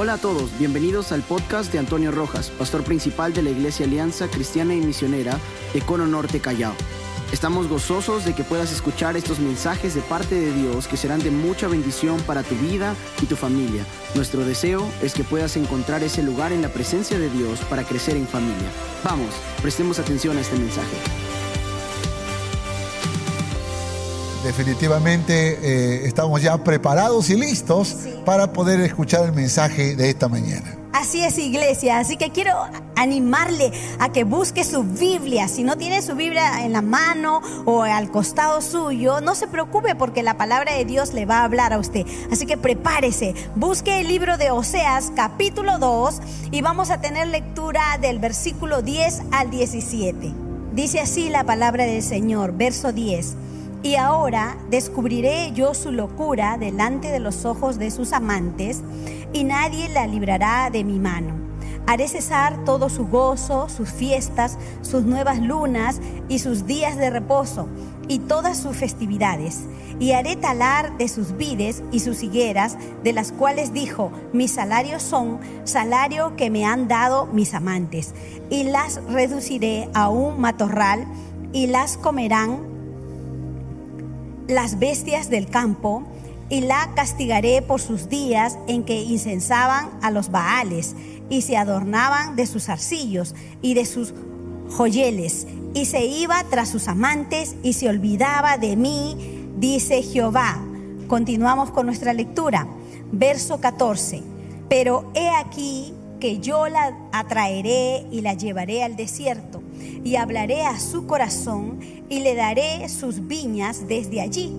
Hola a todos, bienvenidos al podcast de Antonio Rojas, pastor principal de la Iglesia Alianza Cristiana y Misionera de Cono Norte Callao. Estamos gozosos de que puedas escuchar estos mensajes de parte de Dios que serán de mucha bendición para tu vida y tu familia. Nuestro deseo es que puedas encontrar ese lugar en la presencia de Dios para crecer en familia. Vamos, prestemos atención a este mensaje. Definitivamente eh, estamos ya preparados y listos para poder escuchar el mensaje de esta mañana. Así es, iglesia. Así que quiero animarle a que busque su Biblia. Si no tiene su Biblia en la mano o al costado suyo, no se preocupe porque la palabra de Dios le va a hablar a usted. Así que prepárese. Busque el libro de Oseas, capítulo 2, y vamos a tener lectura del versículo 10 al 17. Dice así la palabra del Señor, verso 10. Y ahora descubriré yo su locura delante de los ojos de sus amantes, y nadie la librará de mi mano. Haré cesar todo su gozo, sus fiestas, sus nuevas lunas y sus días de reposo, y todas sus festividades. Y haré talar de sus vides y sus higueras, de las cuales dijo, mis salarios son salario que me han dado mis amantes, y las reduciré a un matorral, y las comerán las bestias del campo y la castigaré por sus días en que incensaban a los Baales y se adornaban de sus arcillos y de sus joyeles y se iba tras sus amantes y se olvidaba de mí, dice Jehová. Continuamos con nuestra lectura. Verso 14. Pero he aquí que yo la atraeré y la llevaré al desierto y hablaré a su corazón y le daré sus viñas desde allí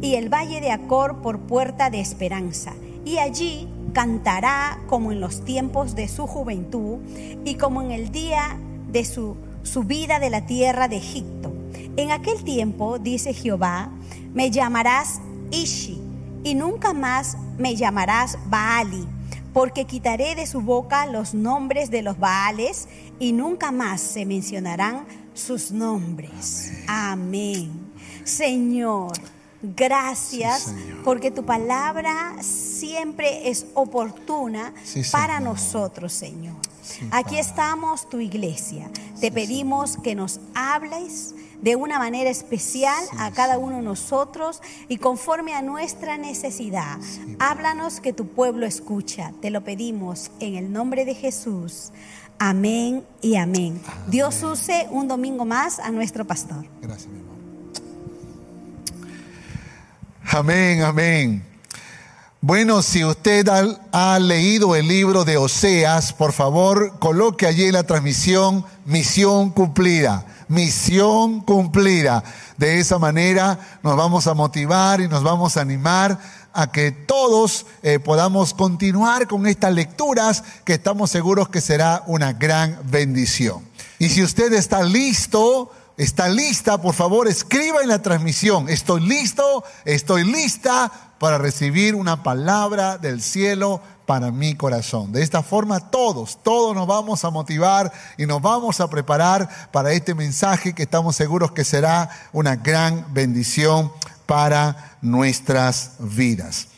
y el valle de Acor por puerta de esperanza. Y allí cantará como en los tiempos de su juventud y como en el día de su subida de la tierra de Egipto. En aquel tiempo, dice Jehová, me llamarás Ishi y nunca más me llamarás Baali porque quitaré de su boca los nombres de los Baales y nunca más se mencionarán sus nombres. Amén. Señor, gracias porque tu palabra siempre es oportuna para nosotros, Señor. Aquí estamos, tu iglesia. Te pedimos que nos hables de una manera especial a cada uno de nosotros y conforme a nuestra necesidad. Háblanos que tu pueblo escucha. Te lo pedimos en el nombre de Jesús. Amén y amén. Dios use un domingo más a nuestro pastor. Gracias, mi amor. Amén, amén. Bueno, si usted ha, leído el libro de Oseas, por favor, coloque allí en la transmisión misión cumplida misión cumplida. De esa manera nos vamos a motivar y nos vamos a animar a que todos eh, podamos continuar con estas lecturas que estamos seguros que será una gran bendición. Y si usted está listo, está lista, por favor escriba en la transmisión, estoy listo, estoy lista para recibir una palabra del cielo para mi corazón. De esta forma todos, todos nos vamos a motivar y nos vamos a preparar para este mensaje que estamos seguros que será una gran bendición para nuestras vidas.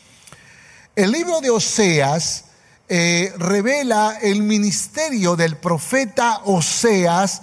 El libro de Oseas eh, revela el ministerio del profeta Oseas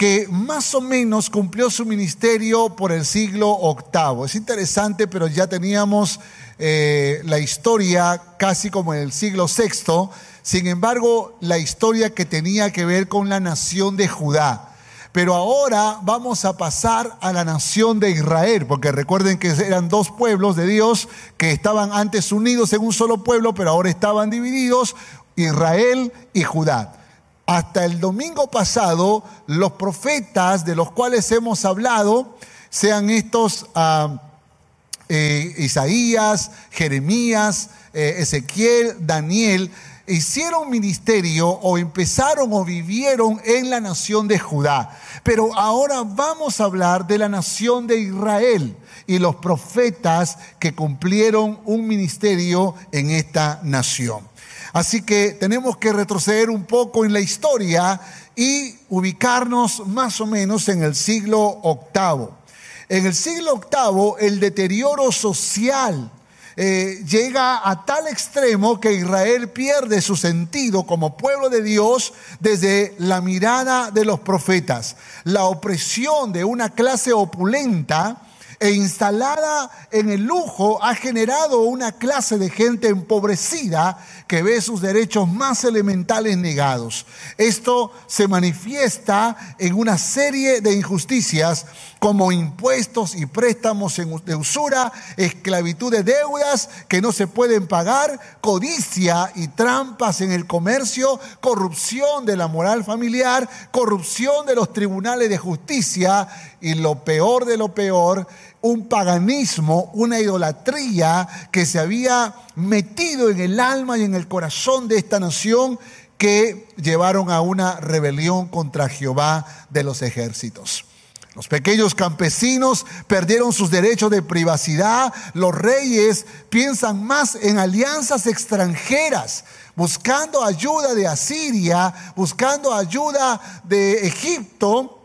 que más o menos cumplió su ministerio por el siglo VIII. Es interesante, pero ya teníamos eh, la historia casi como en el siglo VI, sin embargo la historia que tenía que ver con la nación de Judá. Pero ahora vamos a pasar a la nación de Israel, porque recuerden que eran dos pueblos de Dios que estaban antes unidos en un solo pueblo, pero ahora estaban divididos, Israel y Judá. Hasta el domingo pasado, los profetas de los cuales hemos hablado, sean estos... Ah, eh, Isaías, Jeremías, eh, Ezequiel, Daniel, hicieron ministerio o empezaron o vivieron en la nación de Judá. Pero ahora vamos a hablar de la nación de Israel y los profetas que cumplieron un ministerio en esta nación. Así que tenemos que retroceder un poco en la historia y ubicarnos más o menos en el siglo octavo. En el siglo VIII, el deterioro social eh, llega a tal extremo que Israel pierde su sentido como pueblo de Dios desde la mirada de los profetas. La opresión de una clase opulenta e instalada en el lujo ha generado una clase de gente empobrecida que ve sus derechos más elementales negados. Esto se manifiesta en una serie de injusticias como impuestos y préstamos de usura, esclavitud de deudas que no se pueden pagar, codicia y trampas en el comercio, corrupción de la moral familiar, corrupción de los tribunales de justicia y lo peor de lo peor, un paganismo, una idolatría que se había metido en el alma y en el corazón de esta nación que llevaron a una rebelión contra Jehová de los ejércitos. Los pequeños campesinos perdieron sus derechos de privacidad. Los reyes piensan más en alianzas extranjeras, buscando ayuda de Asiria, buscando ayuda de Egipto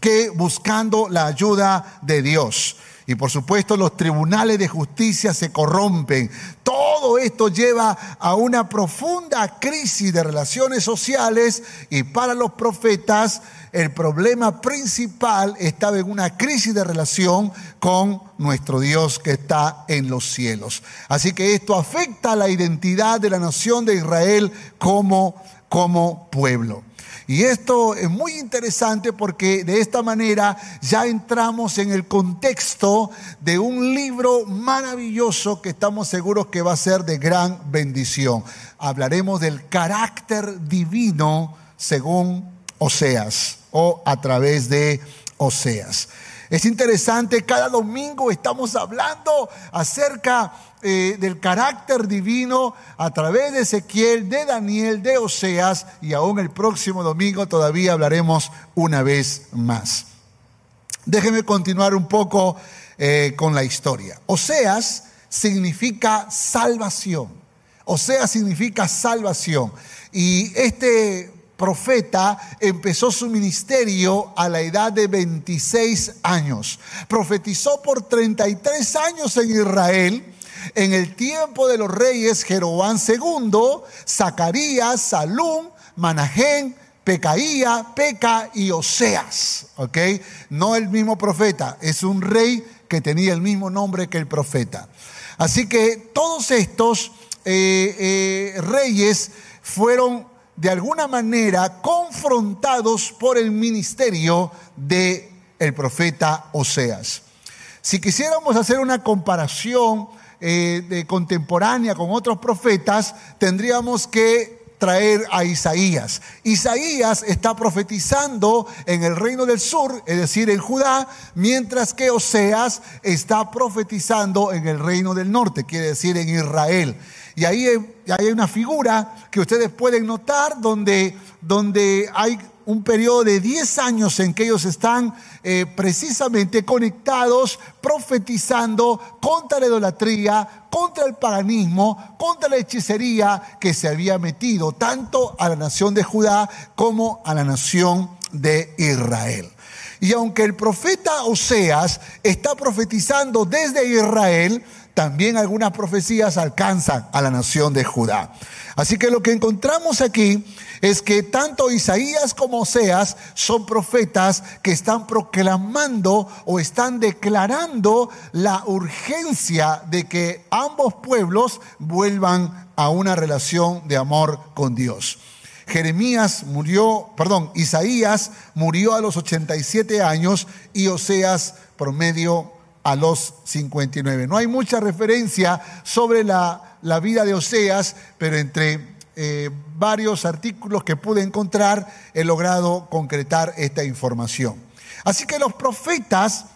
que buscando la ayuda de Dios. Y por supuesto los tribunales de justicia se corrompen. Todo esto lleva a una profunda crisis de relaciones sociales y para los profetas el problema principal estaba en una crisis de relación con nuestro Dios que está en los cielos. Así que esto afecta a la identidad de la nación de Israel como, como pueblo. Y esto es muy interesante porque de esta manera ya entramos en el contexto de un libro maravilloso que estamos seguros que va a ser de gran bendición. Hablaremos del carácter divino según Oseas o a través de Oseas. Es interesante, cada domingo estamos hablando acerca eh, del carácter divino a través de Ezequiel, de Daniel, de Oseas y aún el próximo domingo todavía hablaremos una vez más. Déjeme continuar un poco eh, con la historia. Oseas significa salvación. Oseas significa salvación. Y este profeta empezó su ministerio a la edad de 26 años. Profetizó por 33 años en Israel en el tiempo de los reyes Jeroboam II, Zacarías, Salum, Manahén, Pecaía, Peca y Oseas. ¿Ok? No el mismo profeta, es un rey que tenía el mismo nombre que el profeta. Así que todos estos eh, eh, reyes fueron de alguna manera confrontados por el ministerio de el profeta Oseas. Si quisiéramos hacer una comparación eh, de contemporánea con otros profetas, tendríamos que traer a Isaías. Isaías está profetizando en el reino del sur, es decir, en Judá, mientras que Oseas está profetizando en el reino del norte, quiere decir en Israel. Y ahí hay una figura que ustedes pueden notar donde, donde hay un periodo de 10 años en que ellos están eh, precisamente conectados, profetizando contra la idolatría, contra el paganismo, contra la hechicería que se había metido tanto a la nación de Judá como a la nación de Israel. Y aunque el profeta Oseas está profetizando desde Israel, también algunas profecías alcanzan a la nación de Judá. Así que lo que encontramos aquí es que tanto Isaías como Oseas son profetas que están proclamando o están declarando la urgencia de que ambos pueblos vuelvan a una relación de amor con Dios. Jeremías murió, perdón, Isaías murió a los 87 años y Oseas promedio a los 59. No hay mucha referencia sobre la, la vida de Oseas, pero entre eh, varios artículos que pude encontrar he logrado concretar esta información. Así que los profetas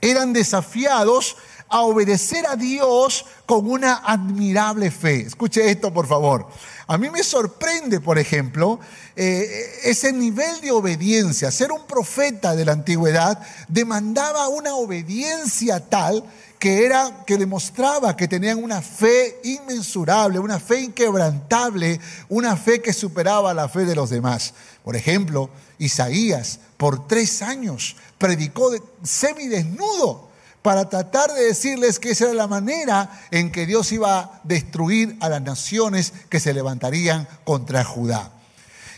eran desafiados a obedecer a Dios con una admirable fe. Escuche esto, por favor. A mí me sorprende, por ejemplo, eh, ese nivel de obediencia. Ser un profeta de la antigüedad demandaba una obediencia tal que era que demostraba que tenían una fe inmensurable, una fe inquebrantable, una fe que superaba la fe de los demás. Por ejemplo, Isaías por tres años predicó semidesnudo para tratar de decirles que esa era la manera en que Dios iba a destruir a las naciones que se levantarían contra Judá.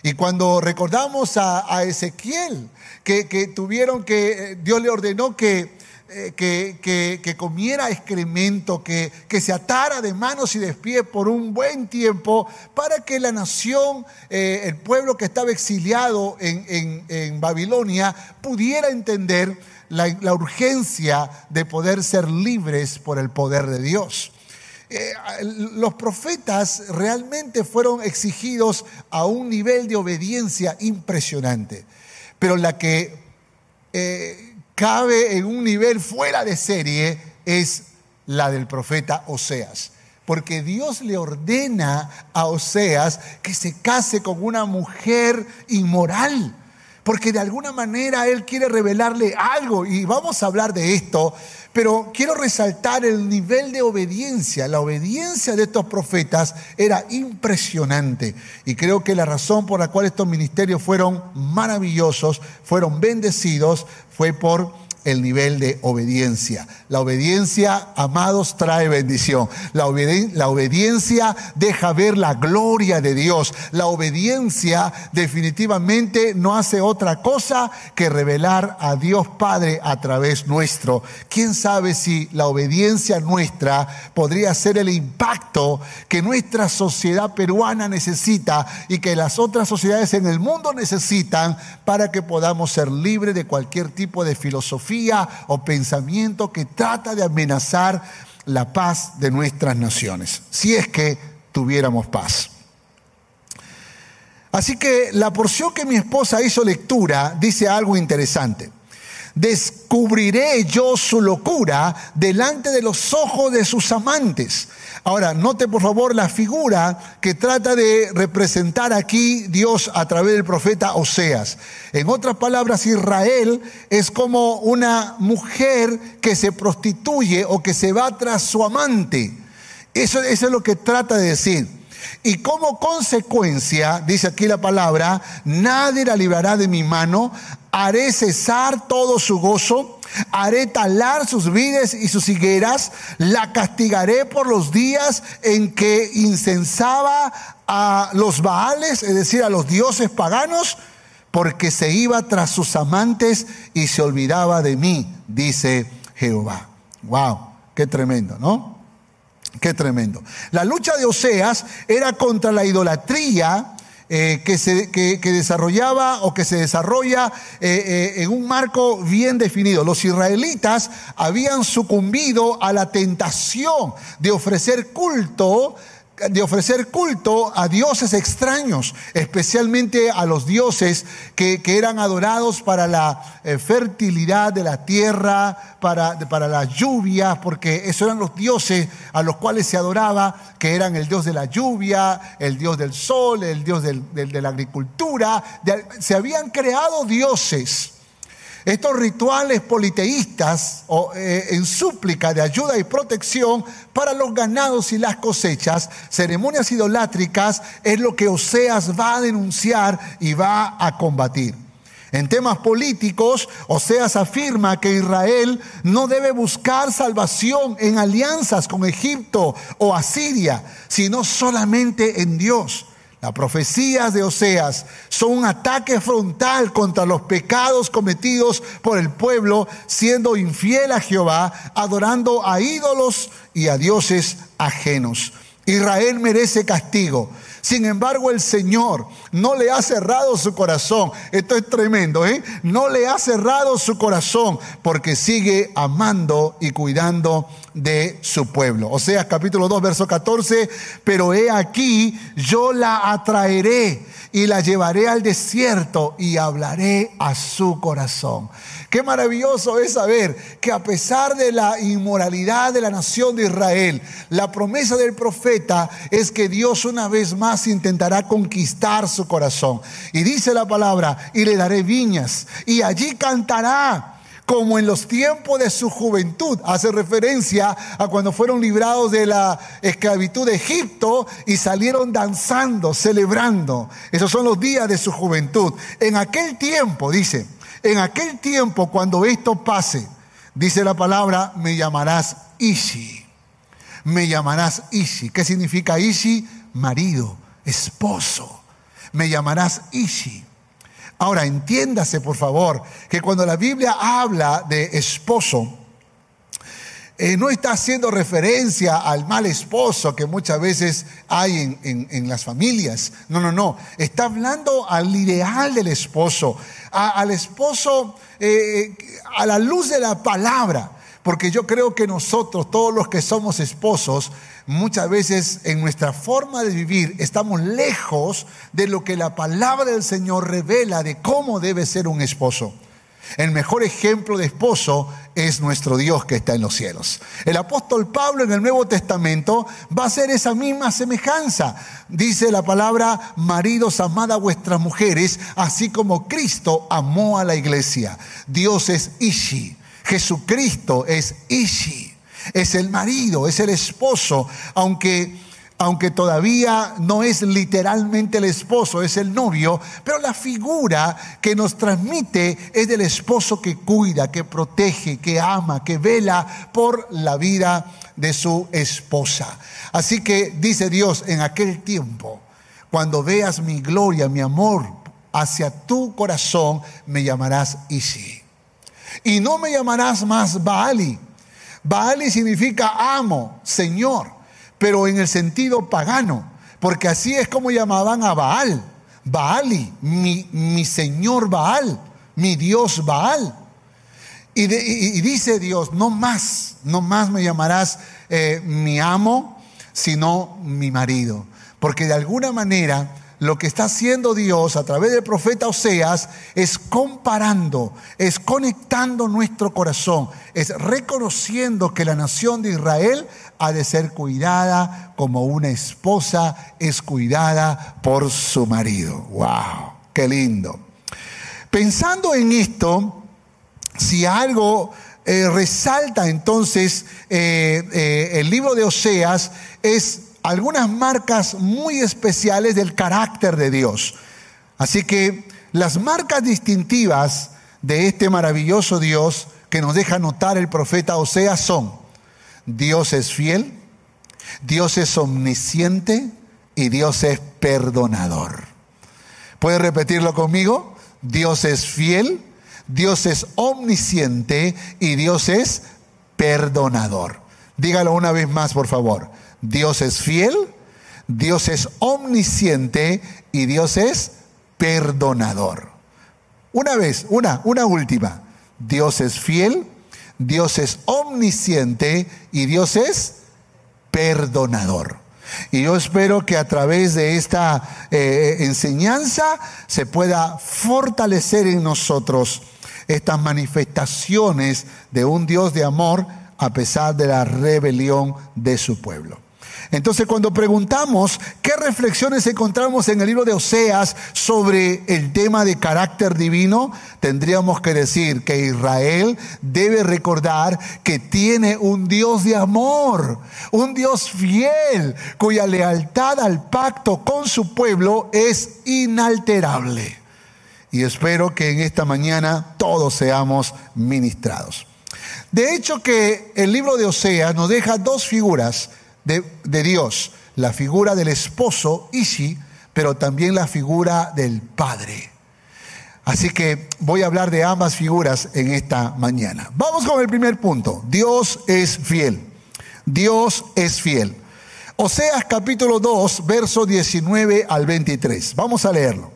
Y cuando recordamos a, Ezequiel, que, tuvieron que, Dios le ordenó que, eh, que, comiera excremento, que, se atara de manos y de pies por un buen tiempo, para que la nación, eh, el pueblo que estaba exiliado en, Babilonia, pudiera entender la urgencia de poder ser libres por el poder de Dios. Eh, los profetas realmente fueron exigidos a un nivel de obediencia impresionante, pero la que eh, cabe en un nivel fuera de serie es la del profeta Oseas. Porque Dios le ordena a Oseas que se case con una mujer inmoral porque de alguna manera Él quiere revelarle algo y vamos a hablar de esto, pero quiero resaltar el nivel de obediencia. La obediencia de estos profetas era impresionante y creo que la razón por la cual estos ministerios fueron maravillosos, fueron bendecidos, fue por el nivel de obediencia. La obediencia, amados, trae bendición. La, obediencia deja ver la gloria de Dios. La obediencia definitivamente no hace otra cosa que revelar a Dios Padre a través nuestro. ¿Quién sabe si la obediencia nuestra podría ser el impacto que nuestra sociedad peruana necesita y que las otras sociedades en el mundo necesitan para que podamos ser libres de cualquier tipo de filosofía? O pensamiento que trata de amenazar la paz de nuestras naciones, si es que tuviéramos paz. Así que la porción que mi esposa hizo lectura dice algo interesante descubriré yo su locura delante de los ojos de sus amantes. Ahora, note por favor la figura que trata de representar aquí Dios a través del profeta Oseas. En otras palabras, Israel es como una mujer que se prostituye o que se va tras su amante. Eso, eso es lo que trata de decir. Y como consecuencia, dice aquí la palabra, nadie la librará de mi mano, haré cesar todo su gozo, haré talar sus vides y sus higueras, la castigaré por los días en que incensaba a los baales, es decir, a los dioses paganos, porque se iba tras sus amantes y se olvidaba de mí, dice Jehová. Wow, qué tremendo, ¿no? Qué tremendo. La lucha de Oseas era contra la idolatría eh, que, se, desarrollaba o que se desarrolla eh, eh, en un marco bien definido. Los israelitas habían sucumbido a la tentación de ofrecer culto de ofrecer culto a dioses extraños, especialmente a los dioses que, eran adorados para la eh, fertilidad de la tierra, para, para las lluvias, porque esos eran los dioses a los cuales se adoraba, que eran el dios de la lluvia, el dios del sol, el dios de la agricultura. se habían creado dioses estos rituales politeístas eh, en súplica de ayuda y protección para los ganados y las cosechas, ceremonias idolátricas, es lo que Oseas va a denunciar y va a combatir. En temas políticos, Oseas afirma que Israel no debe buscar salvación en alianzas con Egipto o Asiria, sino solamente en Dios. Las profecías de Oseas son un ataque frontal contra los pecados cometidos por el pueblo, siendo infiel a Jehová, adorando a ídolos y a dioses ajenos. Israel merece castigo. Sin embargo, el Señor no le ha cerrado su corazón. Esto es tremendo, ¿eh? No le ha cerrado su corazón porque sigue amando y cuidando de su pueblo. O sea, capítulo 2, verso 14, pero he aquí, yo la atraeré y la llevaré al desierto y hablaré a su corazón. Qué maravilloso es saber que a pesar de la inmoralidad de la nación de Israel, la promesa del profeta es que Dios una vez más intentará conquistar su corazón. Y dice la palabra, y le daré viñas, y allí cantará como en los tiempos de su juventud. Hace referencia a cuando fueron librados de la esclavitud de Egipto y salieron danzando, celebrando. Esos son los días de su juventud. En aquel tiempo, dice, en aquel tiempo, cuando esto pase, Dice la palabra, me llamarás Ishi. Me llamarás Ishi. ¿Qué significa Ishi? Marido, esposo. Me llamarás Ishi. Ahora, entiéndase por favor que cuando la Biblia habla de esposo, eh, no está haciendo referencia al mal esposo que muchas veces hay en, las familias. No, no, no. Está hablando al ideal del esposo, al esposo eh, a la luz de la palabra. Porque yo creo que nosotros, todos los que somos esposos, muchas veces en nuestra forma de vivir estamos lejos de lo que la palabra del Señor revela de cómo debe ser un esposo. El mejor ejemplo de esposo es nuestro Dios que está en los cielos. El apóstol Pablo en el Nuevo Testamento va a hacer esa misma semejanza. Dice la palabra, maridos, amad a vuestras mujeres, así como Cristo amó a la iglesia. Dios es Ishi. Jesucristo es Ishi. Es el marido, es el esposo, aunque aunque todavía no es literalmente el esposo, es el novio, pero la figura que nos transmite es del esposo que cuida, que protege, que ama, que vela por la vida de su esposa. Así que dice Dios, en aquel tiempo, cuando veas mi gloria, mi amor hacia tu corazón, me llamarás Isi. Y no me llamarás más Baali. Baali significa amo, Señor pero en el sentido pagano, porque así es como llamaban a Baal, Baali, mi, mi señor Baal, mi Dios Baal. Y, dice Dios, no más, no más me llamarás eh, mi amo, sino mi marido, porque de alguna manera lo que está haciendo Dios a través del profeta Oseas es comparando, es conectando nuestro corazón, es reconociendo que la nación de Israel ha de ser cuidada como una esposa es cuidada por su marido. ¡Wow! ¡Qué lindo! Pensando en esto, si algo eh, resalta entonces eh, eh, el libro de Oseas es algunas marcas muy especiales del carácter de Dios. Así que las marcas distintivas de este maravilloso Dios que nos deja notar el profeta Oseas son, Dios es fiel, Dios es omnisciente y Dios es perdonador. ¿Puede repetirlo conmigo? Dios es fiel, Dios es omnisciente y Dios es perdonador. Dígalo una vez más, por favor. Dios es fiel, Dios es omnisciente y Dios es perdonador. Una vez, una, una última. Dios es fiel, Dios es omnisciente y Dios es perdonador. Y yo espero que a través de esta eh, enseñanza se pueda fortalecer en nosotros estas manifestaciones de un Dios de amor a pesar de la rebelión de su pueblo. Entonces cuando preguntamos qué reflexiones encontramos en el libro de Oseas sobre el tema de carácter divino, tendríamos que decir que Israel debe recordar que tiene un Dios de amor, un Dios fiel, cuya lealtad al pacto con su pueblo es inalterable. Y espero que en esta mañana todos seamos ministrados. De hecho que el libro de Oseas nos deja dos figuras de, Dios, la figura del esposo, Ishi, pero también la figura del Padre. Así que voy a hablar de ambas figuras en esta mañana. Vamos con el primer punto. Dios es fiel. Dios es fiel. Oseas capítulo 2, verso 19 al 23. Vamos a leerlo.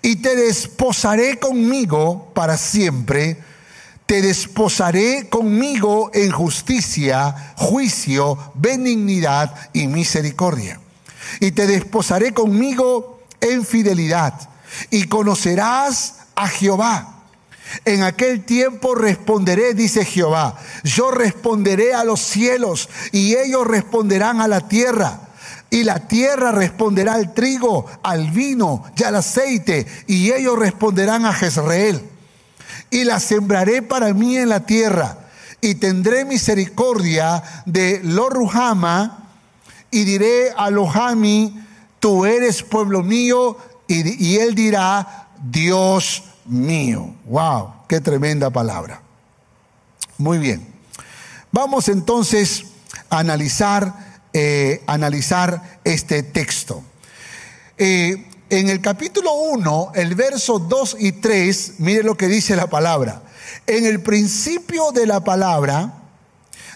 Y te desposaré conmigo para siempre te desposaré conmigo en justicia, juicio, benignidad y misericordia. Y te desposaré conmigo en fidelidad. Y conocerás a Jehová. En aquel tiempo responderé, dice Jehová. Yo responderé a los cielos y ellos responderán a la tierra. Y la tierra responderá al trigo, al vino y al aceite. Y ellos responderán a Jezreel y la sembraré para mí en la tierra y tendré misericordia de Loruhama y diré a Lohami, tú eres pueblo mío y, él dirá, Dios mío. Wow, qué tremenda palabra. Muy bien. Vamos entonces a analizar, eh, analizar este texto. Eh, en el capítulo 1, el verso 2 y 3, mire lo que dice la palabra. En el principio de la palabra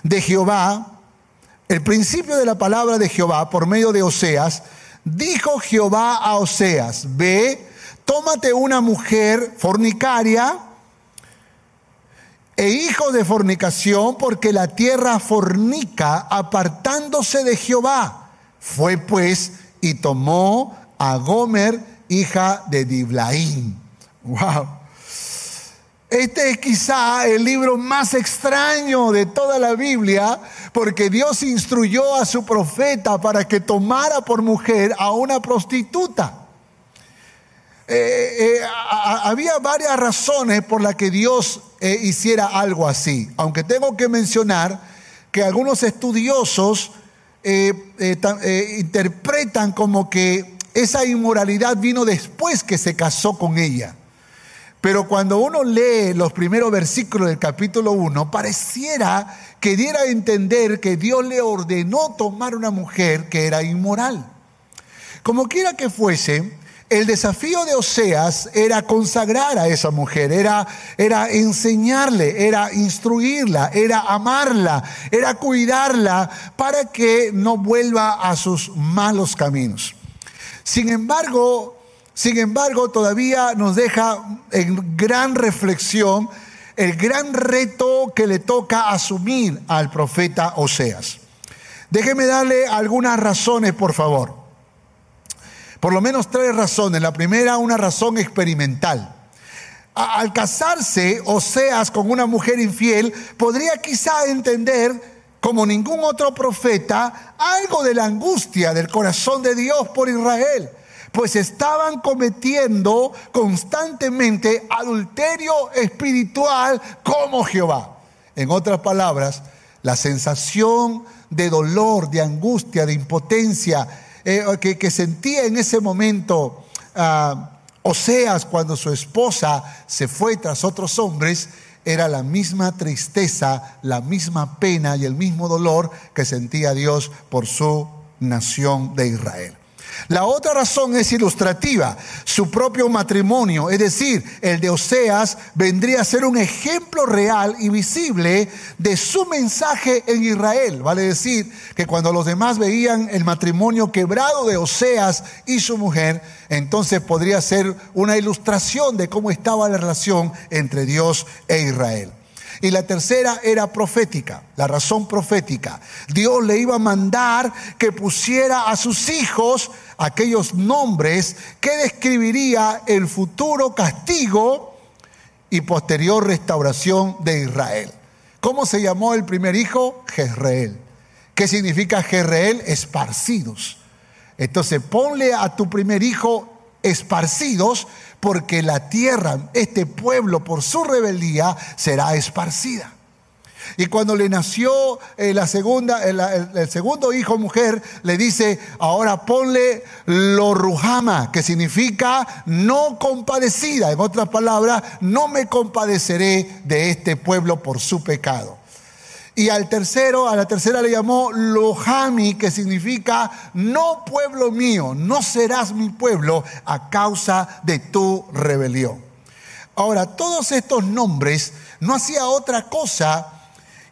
de Jehová, el principio de la palabra de Jehová por medio de Oseas, dijo Jehová a Oseas, ve, tómate una mujer fornicaria e hijo de fornicación, porque la tierra fornica apartándose de Jehová. Fue pues y tomó a Gomer, hija de Diblaín. Wow. Este es quizá el libro más extraño de toda la Biblia, porque Dios instruyó a su profeta para que tomara por mujer a una prostituta. Eh, eh, había varias razones por las que Dios eh, hiciera algo así, aunque tengo que mencionar que algunos estudiosos interpretan como que esa inmoralidad vino después que se casó con ella. Pero cuando uno lee los primeros versículos del capítulo 1, pareciera que diera a entender que Dios le ordenó tomar una mujer que era inmoral. Como quiera que fuese, el desafío de Oseas era consagrar a esa mujer, era, era enseñarle, era instruirla, era amarla, era cuidarla para que no vuelva a sus malos caminos. Sin embargo, sin embargo, todavía nos deja en gran reflexión el gran reto que le toca asumir al profeta Oseas. Déjeme darle algunas razones, por favor. Por lo menos tres razones. La primera, una razón experimental. Al casarse Oseas con una mujer infiel, podría quizá entender, como ningún otro profeta, algo de la angustia del corazón de Dios por Israel, pues estaban cometiendo constantemente adulterio espiritual como Jehová. En otras palabras, la sensación de dolor, de angustia, de impotencia, eh, que, sentía en ese momento uh, Oseas cuando su esposa se fue tras otros hombres, era la misma tristeza, la misma pena y el mismo dolor que sentía Dios por su nación de Israel. La otra razón es ilustrativa. Su propio matrimonio, es decir, el de Oseas, vendría a ser un ejemplo real y visible de su mensaje en Israel. Vale decir que cuando los demás veían el matrimonio quebrado de Oseas y su mujer, entonces podría ser una ilustración de cómo estaba la relación entre Dios e Israel. Y la tercera era profética, la razón profética. Dios le iba a mandar que pusiera a sus hijos aquellos nombres que describiría el futuro castigo y posterior restauración de Israel. ¿Cómo se llamó el primer hijo? Jezreel. ¿Qué significa Jezreel? Esparcidos. Entonces ponle a tu primer hijo esparcidos porque la tierra, este pueblo por su rebeldía será esparcida. Y cuando le nació eh, la segunda, el, el, segundo hijo mujer, le dice, ahora ponle lo rujama, que significa no compadecida. En otras palabras, no me compadeceré de este pueblo por su pecado. Y al tercero, a la tercera le llamó Lohami, que significa no pueblo mío, no serás mi pueblo a causa de tu rebelión. Ahora, todos estos nombres no hacía otra cosa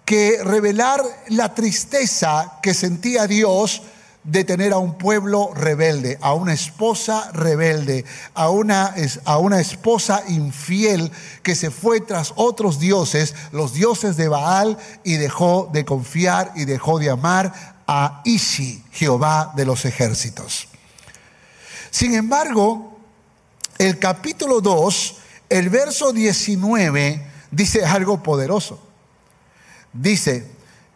que revelar la tristeza que sentía Dios de tener a un pueblo rebelde, a una esposa rebelde, a una, a una esposa infiel que se fue tras otros dioses, los dioses de Baal, y dejó de confiar y dejó de amar a Ishi, Jehová de los ejércitos. Sin embargo, el capítulo 2, el verso 19, dice algo poderoso. Dice,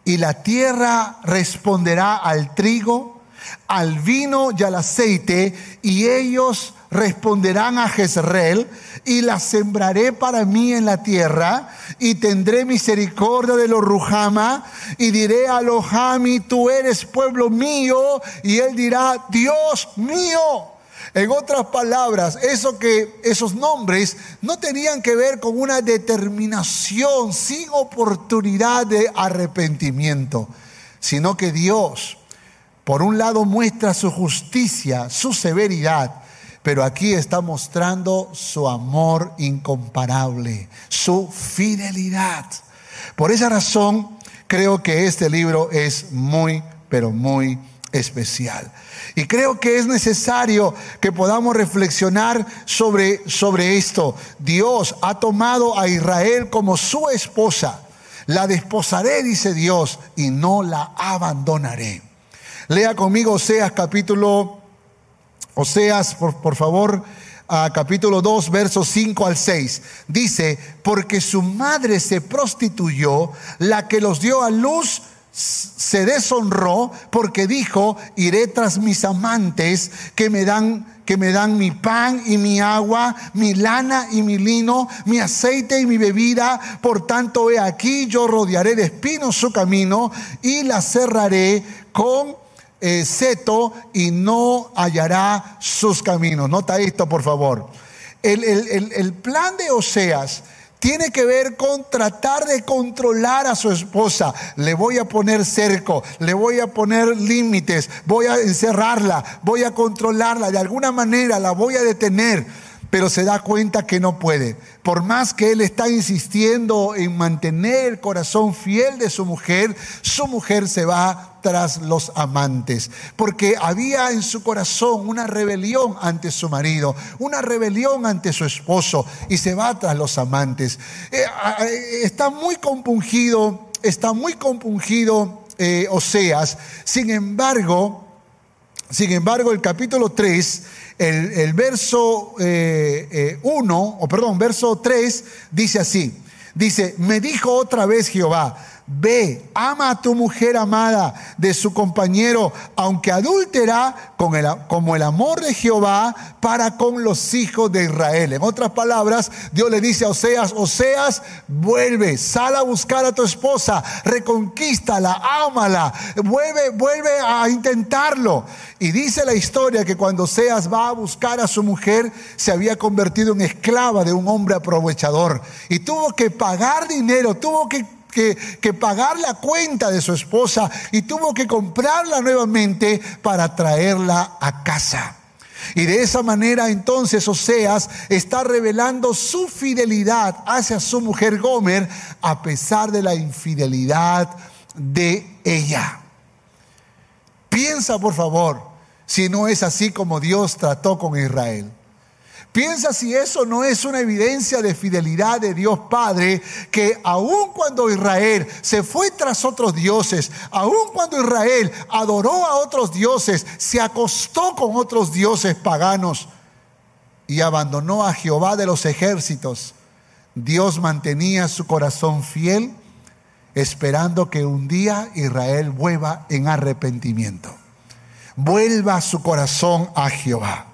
y la tierra responderá al trigo, al vino y al aceite, y ellos responderán a Jezreel, y la sembraré para mí en la tierra, y tendré misericordia de los Rujama, y diré a Lohami, tú eres pueblo mío, y él dirá, Dios mío. En otras palabras, eso que esos nombres no tenían que ver con una determinación sin oportunidad de arrepentimiento, sino que Dios, por un lado, muestra su justicia, su severidad, pero aquí está mostrando su amor incomparable, su fidelidad. Por esa razón, creo que este libro es muy, pero muy especial. Y creo que es necesario que podamos reflexionar sobre, sobre esto. Dios ha tomado a Israel como su esposa. La desposaré, dice Dios, y no la abandonaré. Lea conmigo Oseas capítulo, Oseas, por, por favor, a capítulo 2, versos 5 al 6. Dice, porque su madre se prostituyó, la que los dio a luz se deshonró porque dijo, iré tras mis amantes que me dan que me dan mi pan y mi agua, mi lana y mi lino, mi aceite y mi bebida. Por tanto, he aquí, yo rodearé de espinos su camino y la cerraré con eh, seto y no hallará sus caminos. Nota esto, por favor. El, el plan de Oseas tiene que ver con tratar de controlar a su esposa. Le voy a poner cerco, le voy a poner límites, voy a encerrarla, voy a controlarla, de alguna manera la voy a detener pero se da cuenta que no puede. Por más que él está insistiendo en mantener el corazón fiel de su mujer, su mujer se va tras los amantes, porque había en su corazón una rebelión ante su marido, una rebelión ante su esposo, y se va tras los amantes. Eh, está muy compungido, está muy compungido eh, Oseas, sin embargo, sin embargo, el capítulo 3 el, verso 1, eh, eh, o perdón, verso 3 dice así, dice, me dijo otra vez Jehová, Ve, ama a tu mujer amada de su compañero, aunque adúltera, como el amor de Jehová para con los hijos de Israel. En otras palabras, Dios le dice a Oseas, Oseas, vuelve, sal a buscar a tu esposa, reconquístala, ámala, vuelve, vuelve a intentarlo. Y dice la historia que cuando Oseas va a buscar a su mujer, se había convertido en esclava de un hombre aprovechador. Y tuvo que pagar dinero, tuvo que que, pagar la cuenta de su esposa y tuvo que comprarla nuevamente para traerla a casa. Y de esa manera entonces Oseas está revelando su fidelidad hacia su mujer Gomer a pesar de la infidelidad de ella. Piensa por favor si no es así como Dios trató con Israel. Piensa si eso no es una evidencia de fidelidad de Dios Padre, que aun cuando Israel se fue tras otros dioses, aun cuando Israel adoró a otros dioses, se acostó con otros dioses paganos y abandonó a Jehová de los ejércitos, Dios mantenía su corazón fiel, esperando que un día Israel vuelva en arrepentimiento. Vuelva su corazón a Jehová.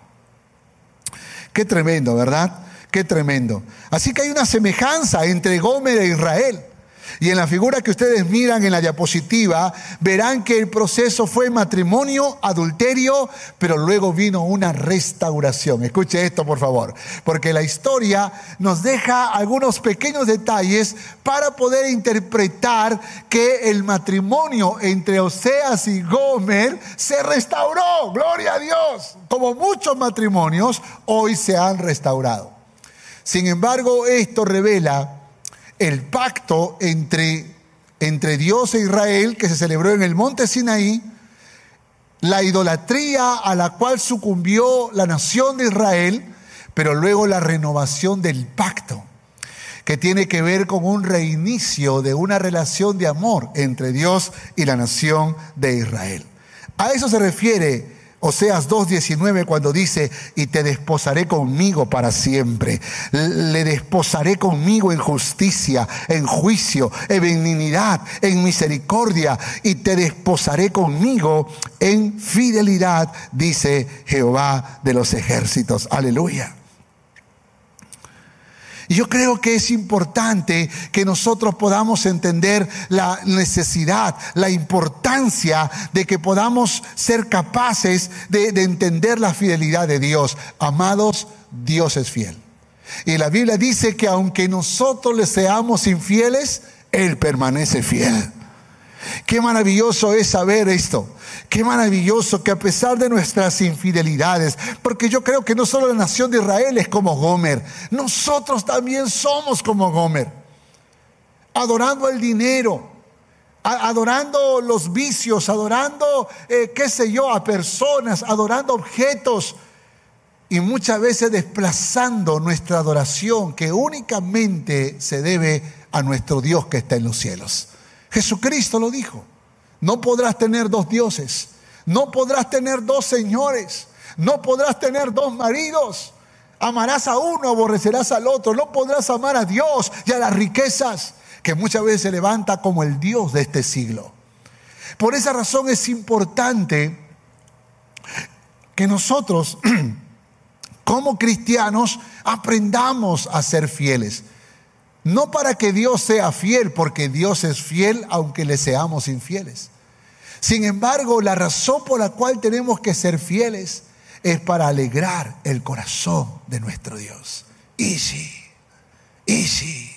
Qué tremendo, ¿verdad? Qué tremendo. Así que hay una semejanza entre Gómez e Israel. Y en la figura que ustedes miran en la diapositiva, verán que el proceso fue matrimonio, adulterio, pero luego vino una restauración. Escuche esto, por favor, porque la historia nos deja algunos pequeños detalles para poder interpretar que el matrimonio entre Oseas y Gomer se restauró. Gloria a Dios. Como muchos matrimonios, hoy se han restaurado. Sin embargo, esto revela el pacto entre, entre Dios e Israel que se celebró en el monte Sinaí, la idolatría a la cual sucumbió la nación de Israel, pero luego la renovación del pacto, que tiene que ver con un reinicio de una relación de amor entre Dios y la nación de Israel. A eso se refiere Oseas 2.19 cuando dice, y te desposaré conmigo para siempre. Le desposaré conmigo en justicia, en juicio, en benignidad, en misericordia, y te desposaré conmigo en fidelidad, dice Jehová de los ejércitos. Aleluya. Yo creo que es importante que nosotros podamos entender la necesidad, la importancia de que podamos ser capaces de, de entender la fidelidad de Dios. Amados, Dios es fiel. Y la Biblia dice que aunque nosotros le seamos infieles, Él permanece fiel. Qué maravilloso es saber esto. Qué maravilloso que a pesar de nuestras infidelidades, porque yo creo que no solo la nación de Israel es como Gomer, nosotros también somos como Gomer, adorando el dinero, adorando los vicios, adorando, eh, qué sé yo, a personas, adorando objetos y muchas veces desplazando nuestra adoración que únicamente se debe a nuestro Dios que está en los cielos. Jesucristo lo dijo. No podrás tener dos dioses. No podrás tener dos señores. No podrás tener dos maridos. Amarás a uno, aborrecerás al otro. No podrás amar a Dios y a las riquezas que muchas veces se levanta como el Dios de este siglo. Por esa razón es importante que nosotros, como cristianos, aprendamos a ser fieles. No para que Dios sea fiel, porque Dios es fiel aunque le seamos infieles. Sin embargo, la razón por la cual tenemos que ser fieles es para alegrar el corazón de nuestro Dios. Y sí, y sí,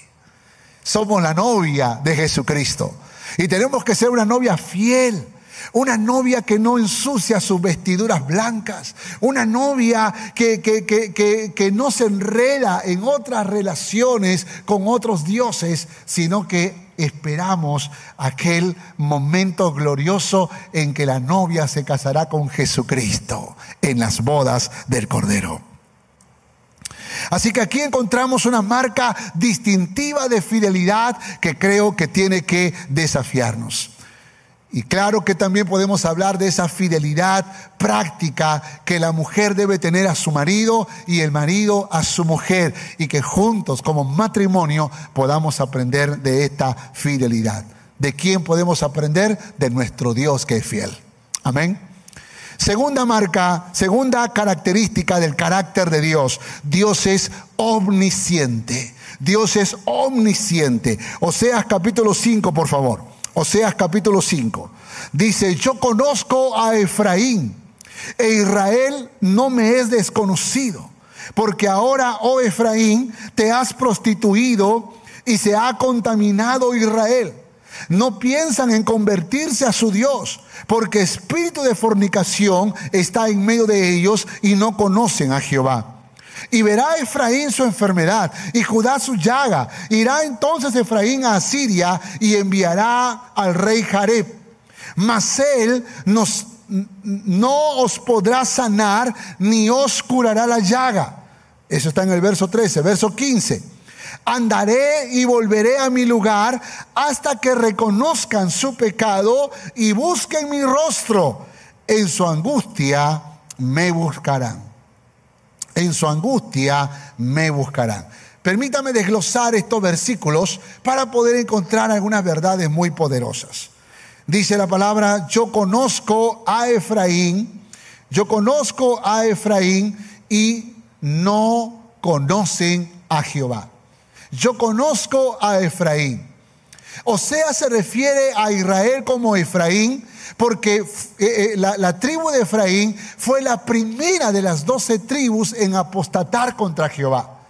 somos la novia de Jesucristo. Y tenemos que ser una novia fiel una novia que no ensucia sus vestiduras blancas. Una novia que, que, no se enreda en otras relaciones con otros dioses, sino que esperamos aquel momento glorioso en que la novia se casará con Jesucristo en las bodas del Cordero. Así que aquí encontramos una marca distintiva de fidelidad que creo que tiene que desafiarnos. Y claro que también podemos hablar de esa fidelidad práctica que la mujer debe tener a su marido y el marido a su mujer y que juntos como matrimonio podamos aprender de esta fidelidad. ¿De quién podemos aprender? De nuestro Dios que es fiel. Amén. Segunda marca, segunda característica del carácter de Dios. Dios es omnisciente. Dios es omnisciente. Oseas capítulo 5, por favor. Oseas capítulo 5. Dice, yo conozco a Efraín e Israel no me es desconocido, porque ahora, oh Efraín, te has prostituido y se ha contaminado Israel. No piensan en convertirse a su Dios, porque espíritu de fornicación está en medio de ellos y no conocen a Jehová. Y verá Efraín su enfermedad y Judá su llaga. Irá entonces Efraín a Asiria y enviará al rey Jareb. Mas él nos, no os podrá sanar ni os curará la llaga. Eso está en el verso 13, verso 15. Andaré y volveré a mi lugar hasta que reconozcan su pecado y busquen mi rostro. En su angustia me buscarán en su angustia me buscarán. Permítame desglosar estos versículos para poder encontrar algunas verdades muy poderosas. Dice la palabra, yo conozco a Efraín, yo conozco a Efraín y no conocen a Jehová. Yo conozco a Efraín. O sea, se refiere a Israel como Efraín, porque eh, eh, la, tribu de Efraín fue la primera de las doce tribus en apostatar contra Jehová.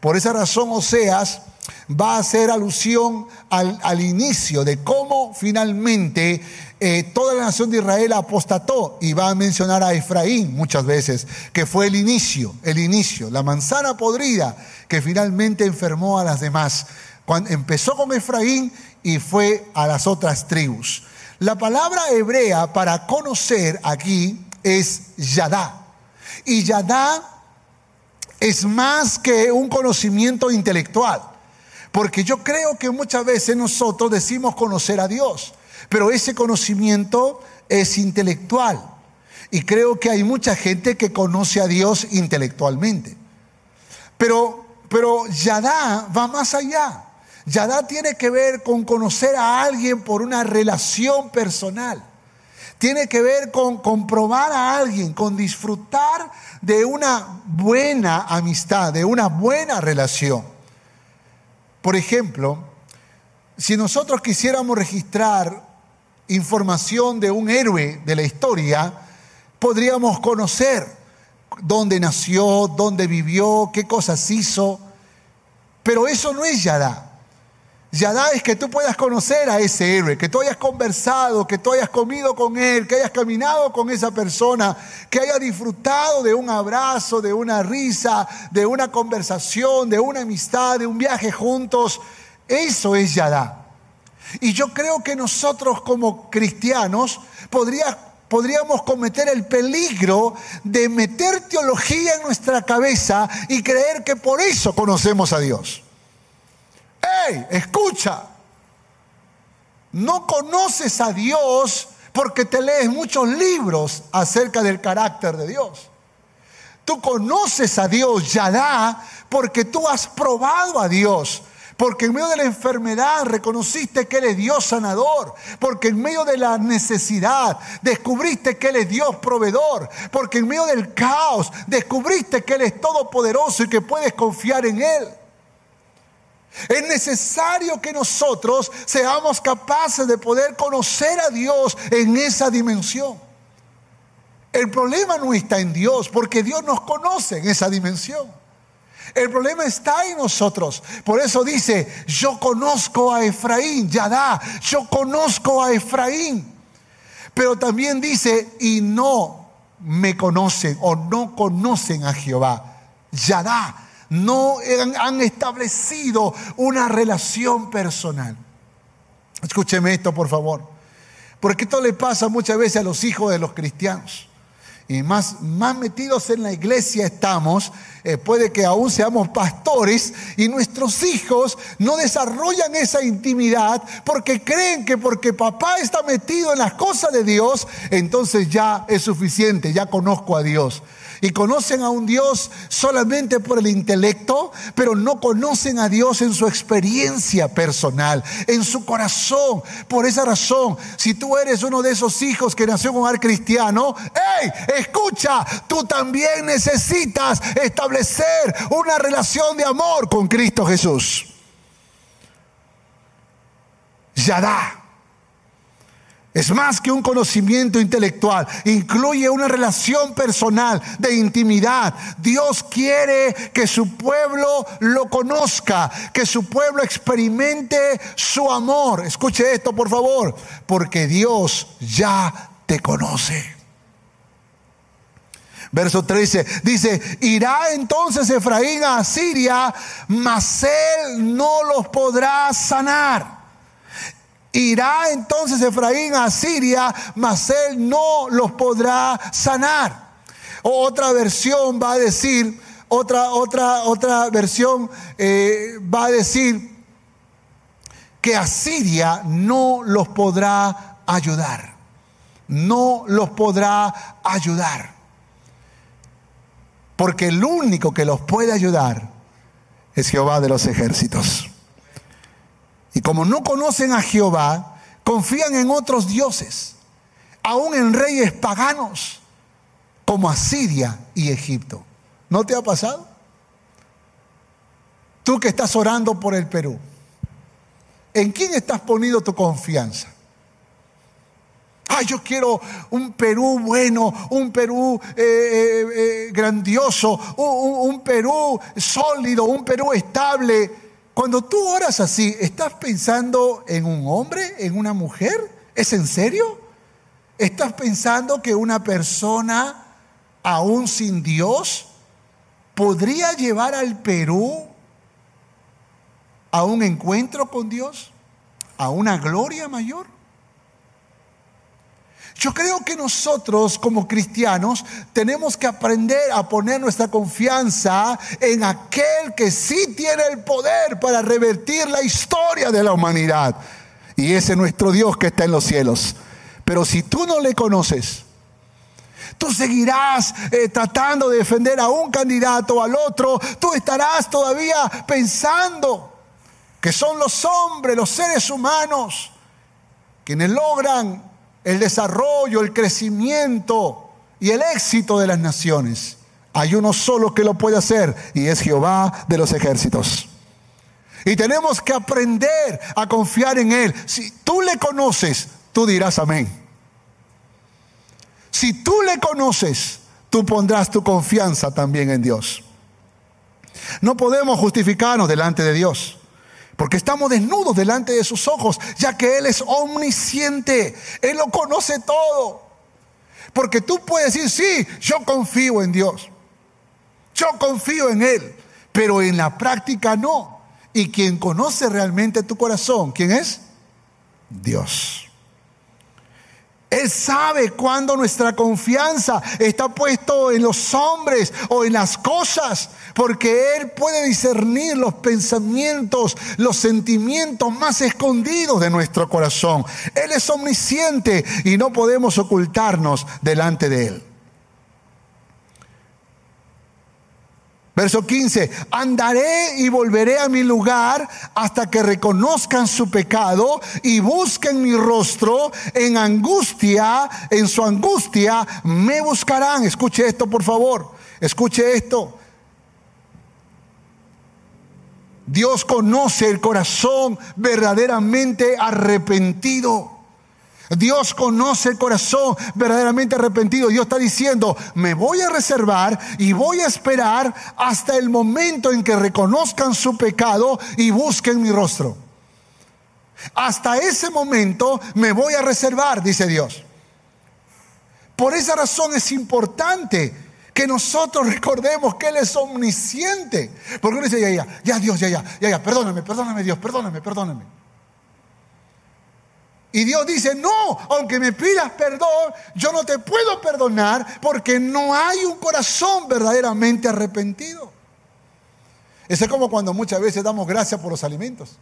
Por esa razón Oseas va a hacer alusión al, inicio de cómo finalmente eh, toda la nación de Israel apostató y va a mencionar a Efraín muchas veces, que fue el inicio, el inicio, la manzana podrida que finalmente enfermó a las demás. Cuando empezó con Efraín y fue a las otras tribus. La palabra hebrea para conocer aquí es yadá. Y yadá es más que un conocimiento intelectual. Porque yo creo que muchas veces nosotros decimos conocer a Dios, pero ese conocimiento es intelectual. Y creo que hay mucha gente que conoce a Dios intelectualmente. Pero, pero Yadá va más allá. Yadá tiene que ver con conocer a alguien por una relación personal. Tiene que ver con comprobar a alguien, con disfrutar de una buena amistad, de una buena relación. Por ejemplo, si nosotros quisiéramos registrar información de un héroe de la historia, podríamos conocer dónde nació, dónde vivió, qué cosas hizo. Pero eso no es Yadá. Yadá es que tú puedas conocer a ese héroe, que tú hayas conversado, que tú hayas comido con él, que hayas caminado con esa persona, que hayas disfrutado de un abrazo, de una risa, de una conversación, de una amistad, de un viaje juntos. Eso es Yadá. Y yo creo que nosotros como cristianos podríamos cometer el peligro de meter teología en nuestra cabeza y creer que por eso conocemos a Dios. ¡Ey! Escucha. No conoces a Dios porque te lees muchos libros acerca del carácter de Dios. Tú conoces a Dios, Yadá, porque tú has probado a Dios. Porque en medio de la enfermedad reconociste que Él es Dios sanador. Porque en medio de la necesidad descubriste que Él es Dios proveedor. Porque en medio del caos descubriste que Él es todopoderoso y que puedes confiar en Él. Es necesario que nosotros seamos capaces de poder conocer a Dios en esa dimensión. El problema no está en Dios, porque Dios nos conoce en esa dimensión. El problema está en nosotros. Por eso dice, yo conozco a Efraín, Yadá, yo conozco a Efraín. Pero también dice, y no me conocen o no conocen a Jehová. Yadá, no han, establecido una relación personal. Escúcheme esto, por favor. Porque esto le pasa muchas veces a los hijos de los cristianos. Y más, más metidos en la iglesia estamos, eh, puede que aún seamos pastores y nuestros hijos no desarrollan esa intimidad porque creen que porque papá está metido en las cosas de Dios, entonces ya es suficiente, ya conozco a Dios y conocen a un Dios solamente por el intelecto, pero no conocen a Dios en su experiencia personal, en su corazón. Por esa razón, si tú eres uno de esos hijos que nació en un hogar cristiano, ¡hey! Escucha, tú también necesitas establecer una relación de amor con Cristo Jesús. Yadá. Es más que un conocimiento intelectual, incluye una relación personal de intimidad. Dios quiere que su pueblo lo conozca, que su pueblo experimente su amor. Escuche esto, por favor, porque Dios ya te conoce. Verso 13 dice, irá entonces Efraín a Siria, mas él no los podrá sanar. Irá entonces Efraín a Siria, mas él no los podrá sanar. otra versión va a decir, otra, otra, otra versión eh, va a decir que Asiria no los podrá ayudar. No los podrá ayudar. Porque el único que los puede ayudar es Jehová de los ejércitos. Y como no conocen a Jehová, confían en otros dioses, aún en reyes paganos, como Asiria y Egipto. ¿No te ha pasado? Tú que estás orando por el Perú, ¿en quién estás poniendo tu confianza? Ay, yo quiero un Perú bueno, un Perú eh, eh, eh, grandioso, un Perú sólido, un Perú estable. Cuando tú oras así, ¿estás pensando en un hombre, en una mujer? ¿Es en serio? ¿Estás pensando que una persona, aún sin Dios, podría llevar al Perú a un encuentro con Dios? ¿A una gloria mayor? Yo creo que nosotros como cristianos tenemos que aprender a poner nuestra confianza en aquel que sí tiene el poder para revertir la historia de la humanidad. Y ese es nuestro Dios que está en los cielos. Pero si tú no le conoces, tú seguirás eh, tratando de defender a un candidato o al otro, tú estarás todavía pensando que son los hombres, los seres humanos, quienes logran el desarrollo, el crecimiento y el éxito de las naciones. Hay uno solo que lo puede hacer y es Jehová de los ejércitos. Y tenemos que aprender a confiar en Él. Si tú le conoces, tú dirás amén. Si tú le conoces, tú pondrás tu confianza también en Dios. No podemos justificarnos delante de Dios. Porque estamos desnudos delante de sus ojos, ya que Él es omnisciente. Él lo conoce todo. Porque tú puedes decir, sí, yo confío en Dios. Yo confío en Él. Pero en la práctica no. Y quien conoce realmente tu corazón, ¿quién es? Dios. Él sabe cuando nuestra confianza está puesto en los hombres o en las cosas, porque Él puede discernir los pensamientos, los sentimientos más escondidos de nuestro corazón. Él es omnisciente y no podemos ocultarnos delante de Él. Verso 15, andaré y volveré a mi lugar hasta que reconozcan su pecado y busquen mi rostro en angustia, en su angustia me buscarán. Escuche esto, por favor, escuche esto. Dios conoce el corazón verdaderamente arrepentido. Dios conoce el corazón verdaderamente arrepentido. Dios está diciendo, me voy a reservar y voy a esperar hasta el momento en que reconozcan su pecado y busquen mi rostro. Hasta ese momento me voy a reservar, dice Dios. Por esa razón es importante que nosotros recordemos que Él es omnisciente. Porque uno dice, ya, ya, ya Dios, ya, ya, ya, ya, perdóname, perdóname Dios, perdóname, perdóname. Y Dios dice, no, aunque me pidas perdón, yo no te puedo perdonar porque no hay un corazón verdaderamente arrepentido. Eso es como cuando muchas veces damos gracias por los alimentos.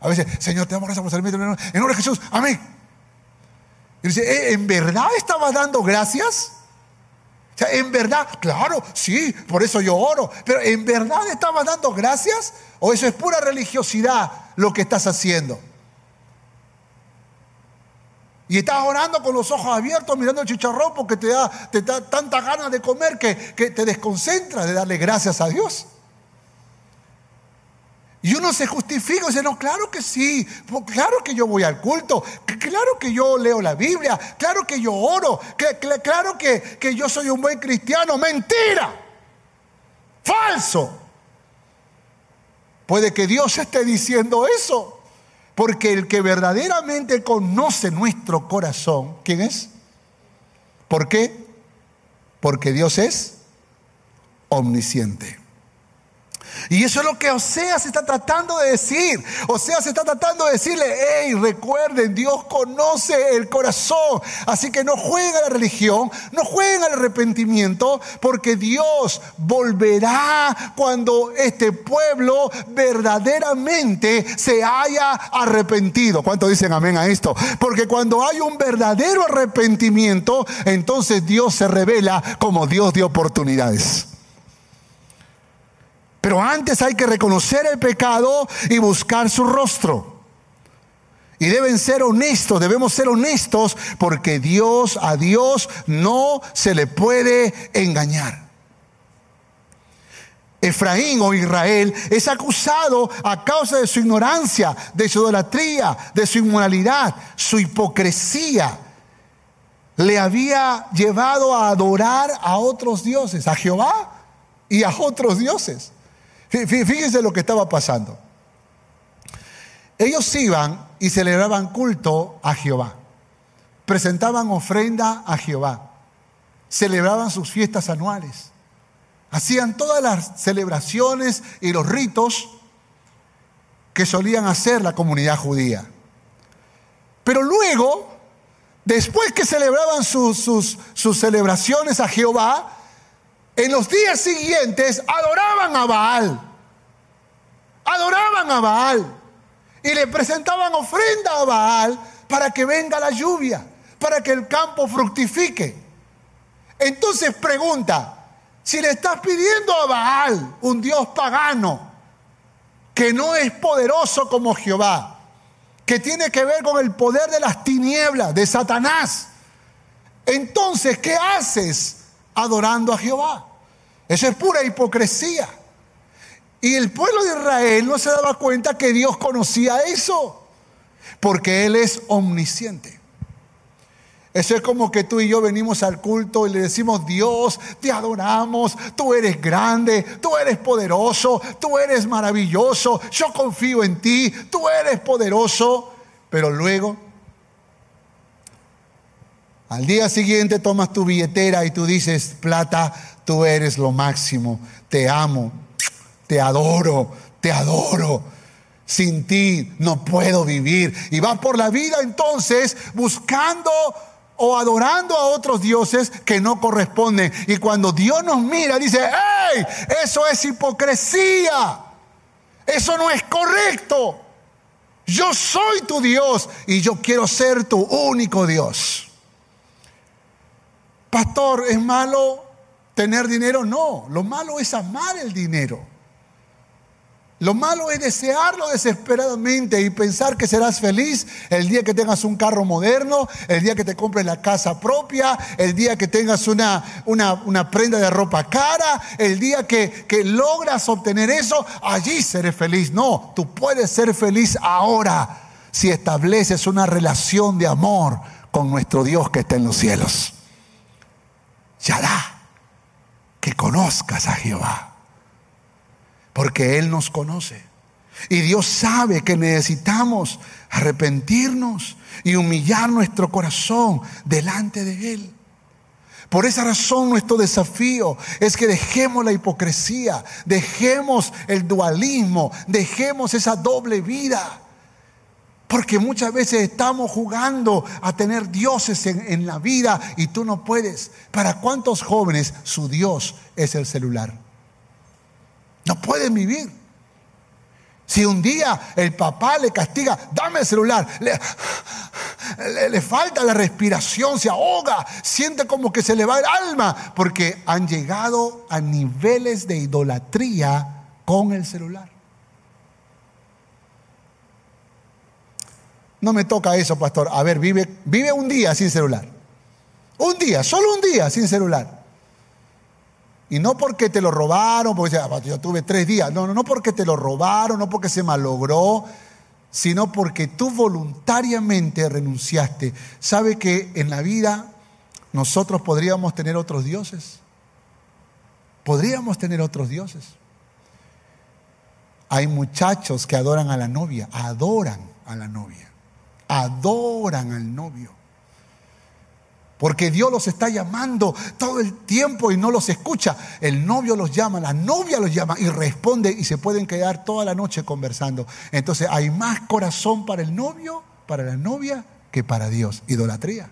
A veces, Señor, te damos gracias por los alimentos. En nombre de Jesús, amén. Y dice, ¿Eh, ¿en verdad estabas dando gracias? O sea, en verdad, claro, sí, por eso yo oro. Pero ¿en verdad estabas dando gracias? ¿O eso es pura religiosidad lo que estás haciendo? Y estás orando con los ojos abiertos mirando el chicharrón porque te da, te da tanta ganas de comer que, que te desconcentra de darle gracias a Dios. Y uno se justifica y dice, no, claro que sí, claro que yo voy al culto, claro que yo leo la Biblia, claro que yo oro, claro que, que yo soy un buen cristiano. Mentira, falso. Puede que Dios esté diciendo eso. Porque el que verdaderamente conoce nuestro corazón, ¿quién es? ¿Por qué? Porque Dios es omnisciente. Y eso es lo que Oseas está tratando de decir. Oseas está tratando de decirle, hey, recuerden, Dios conoce el corazón. Así que no jueguen a la religión, no jueguen al arrepentimiento, porque Dios volverá cuando este pueblo verdaderamente se haya arrepentido. ¿Cuánto dicen amén a esto? Porque cuando hay un verdadero arrepentimiento, entonces Dios se revela como Dios de oportunidades. Pero antes hay que reconocer el pecado y buscar su rostro. Y deben ser honestos, debemos ser honestos porque Dios, a Dios no se le puede engañar. Efraín o Israel es acusado a causa de su ignorancia, de su idolatría, de su inmoralidad, su hipocresía. Le había llevado a adorar a otros dioses, a Jehová y a otros dioses. Fíjense lo que estaba pasando. Ellos iban y celebraban culto a Jehová. Presentaban ofrenda a Jehová. Celebraban sus fiestas anuales. Hacían todas las celebraciones y los ritos que solían hacer la comunidad judía. Pero luego, después que celebraban sus, sus celebraciones a Jehová, en los días siguientes adoraban a Baal. Adoraban a Baal. Y le presentaban ofrenda a Baal para que venga la lluvia, para que el campo fructifique. Entonces pregunta, si le estás pidiendo a Baal, un dios pagano, que no es poderoso como Jehová, que tiene que ver con el poder de las tinieblas, de Satanás, entonces, ¿qué haces adorando a Jehová? Eso es pura hipocresía. Y el pueblo de Israel no se daba cuenta que Dios conocía eso, porque Él es omnisciente. Eso es como que tú y yo venimos al culto y le decimos, Dios, te adoramos, tú eres grande, tú eres poderoso, tú eres maravilloso, yo confío en ti, tú eres poderoso, pero luego, al día siguiente tomas tu billetera y tú dices, plata, tú eres lo máximo, te amo, te adoro, te adoro. Sin ti no puedo vivir. Y vas por la vida entonces buscando o adorando a otros dioses que no corresponden. Y cuando Dios nos mira, dice, ¡hey! Eso es hipocresía. Eso no es correcto. Yo soy tu Dios y yo quiero ser tu único Dios. Pastor, ¿es malo tener dinero? No, lo malo es amar el dinero. Lo malo es desearlo desesperadamente y pensar que serás feliz el día que tengas un carro moderno, el día que te compres la casa propia, el día que tengas una, una, prenda de ropa cara, el día que, que logras obtener eso, allí seré feliz. No, tú puedes ser feliz ahora si estableces una relación de amor con nuestro Dios que está en los cielos. Ya da que conozcas a Jehová porque Él nos conoce. Y Dios sabe que necesitamos arrepentirnos y humillar nuestro corazón delante de Él. Por esa razón nuestro desafío es que dejemos la hipocresía, dejemos el dualismo, dejemos esa doble vida. Porque muchas veces estamos jugando a tener dioses en, la vida y tú no puedes. ¿Para cuántos jóvenes su Dios es el celular? No pueden vivir. Si un día el papá le castiga, dame el celular, le, falta la respiración, se ahoga, siente como que se le va el alma, porque han llegado a niveles de idolatría con el celular. No me toca eso, pastor. A ver, vive, vive un día sin celular. Un día, solo un día sin celular. Y no porque te lo robaron, porque ah, yo tuve tres días, no, no, no porque te lo robaron, no porque se malogró, sino porque tú voluntariamente renunciaste. ¿Sabe que en la vida nosotros podríamos tener otros dioses? Podríamos tener otros dioses. Hay muchachos que adoran a la novia, adoran a la novia, adoran al novio. Porque Dios los está llamando todo el tiempo y no los escucha. El novio los llama, la novia los llama y responde y se pueden quedar toda la noche conversando. Entonces hay más corazón para el novio, para la novia, que para Dios. Idolatría.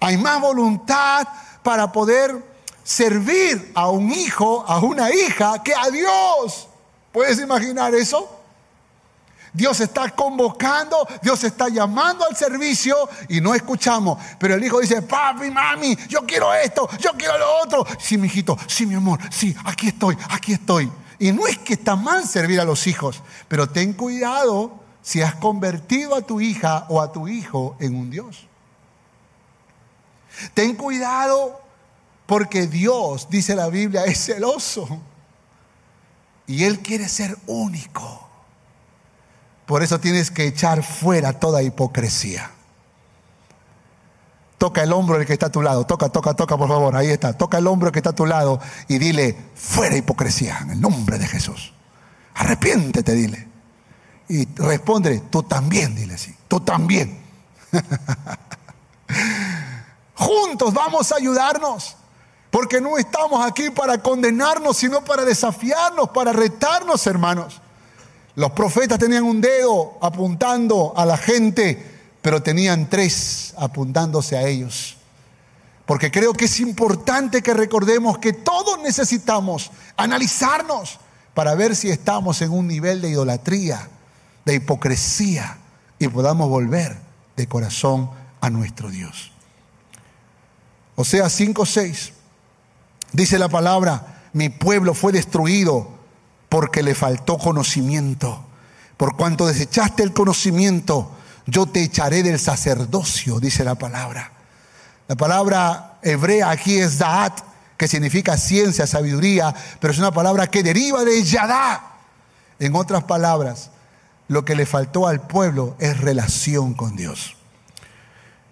Hay más voluntad para poder servir a un hijo, a una hija, que a Dios. ¿Puedes imaginar eso? Dios está convocando, Dios está llamando al servicio y no escuchamos. Pero el hijo dice, papi, mami, yo quiero esto, yo quiero lo otro. Sí, mi hijito, sí, mi amor, sí, aquí estoy, aquí estoy. Y no es que está mal servir a los hijos, pero ten cuidado si has convertido a tu hija o a tu hijo en un Dios. Ten cuidado porque Dios, dice la Biblia, es celoso. Y Él quiere ser único. Por eso tienes que echar fuera toda hipocresía. Toca el hombro del que está a tu lado. Toca, toca, toca, por favor. Ahí está. Toca el hombro que está a tu lado y dile, fuera hipocresía, en el nombre de Jesús. Arrepiéntete, dile. Y responde, tú también, dile así. Tú también. Juntos vamos a ayudarnos. Porque no estamos aquí para condenarnos, sino para desafiarnos, para retarnos, hermanos. Los profetas tenían un dedo apuntando a la gente, pero tenían tres apuntándose a ellos. Porque creo que es importante que recordemos que todos necesitamos analizarnos para ver si estamos en un nivel de idolatría, de hipocresía y podamos volver de corazón a nuestro Dios. O sea, 5.6 dice la palabra, mi pueblo fue destruido porque le faltó conocimiento. Por cuanto desechaste el conocimiento, yo te echaré del sacerdocio, dice la palabra. La palabra hebrea aquí es Daat, que significa ciencia, sabiduría, pero es una palabra que deriva de Yadá. En otras palabras, lo que le faltó al pueblo es relación con Dios.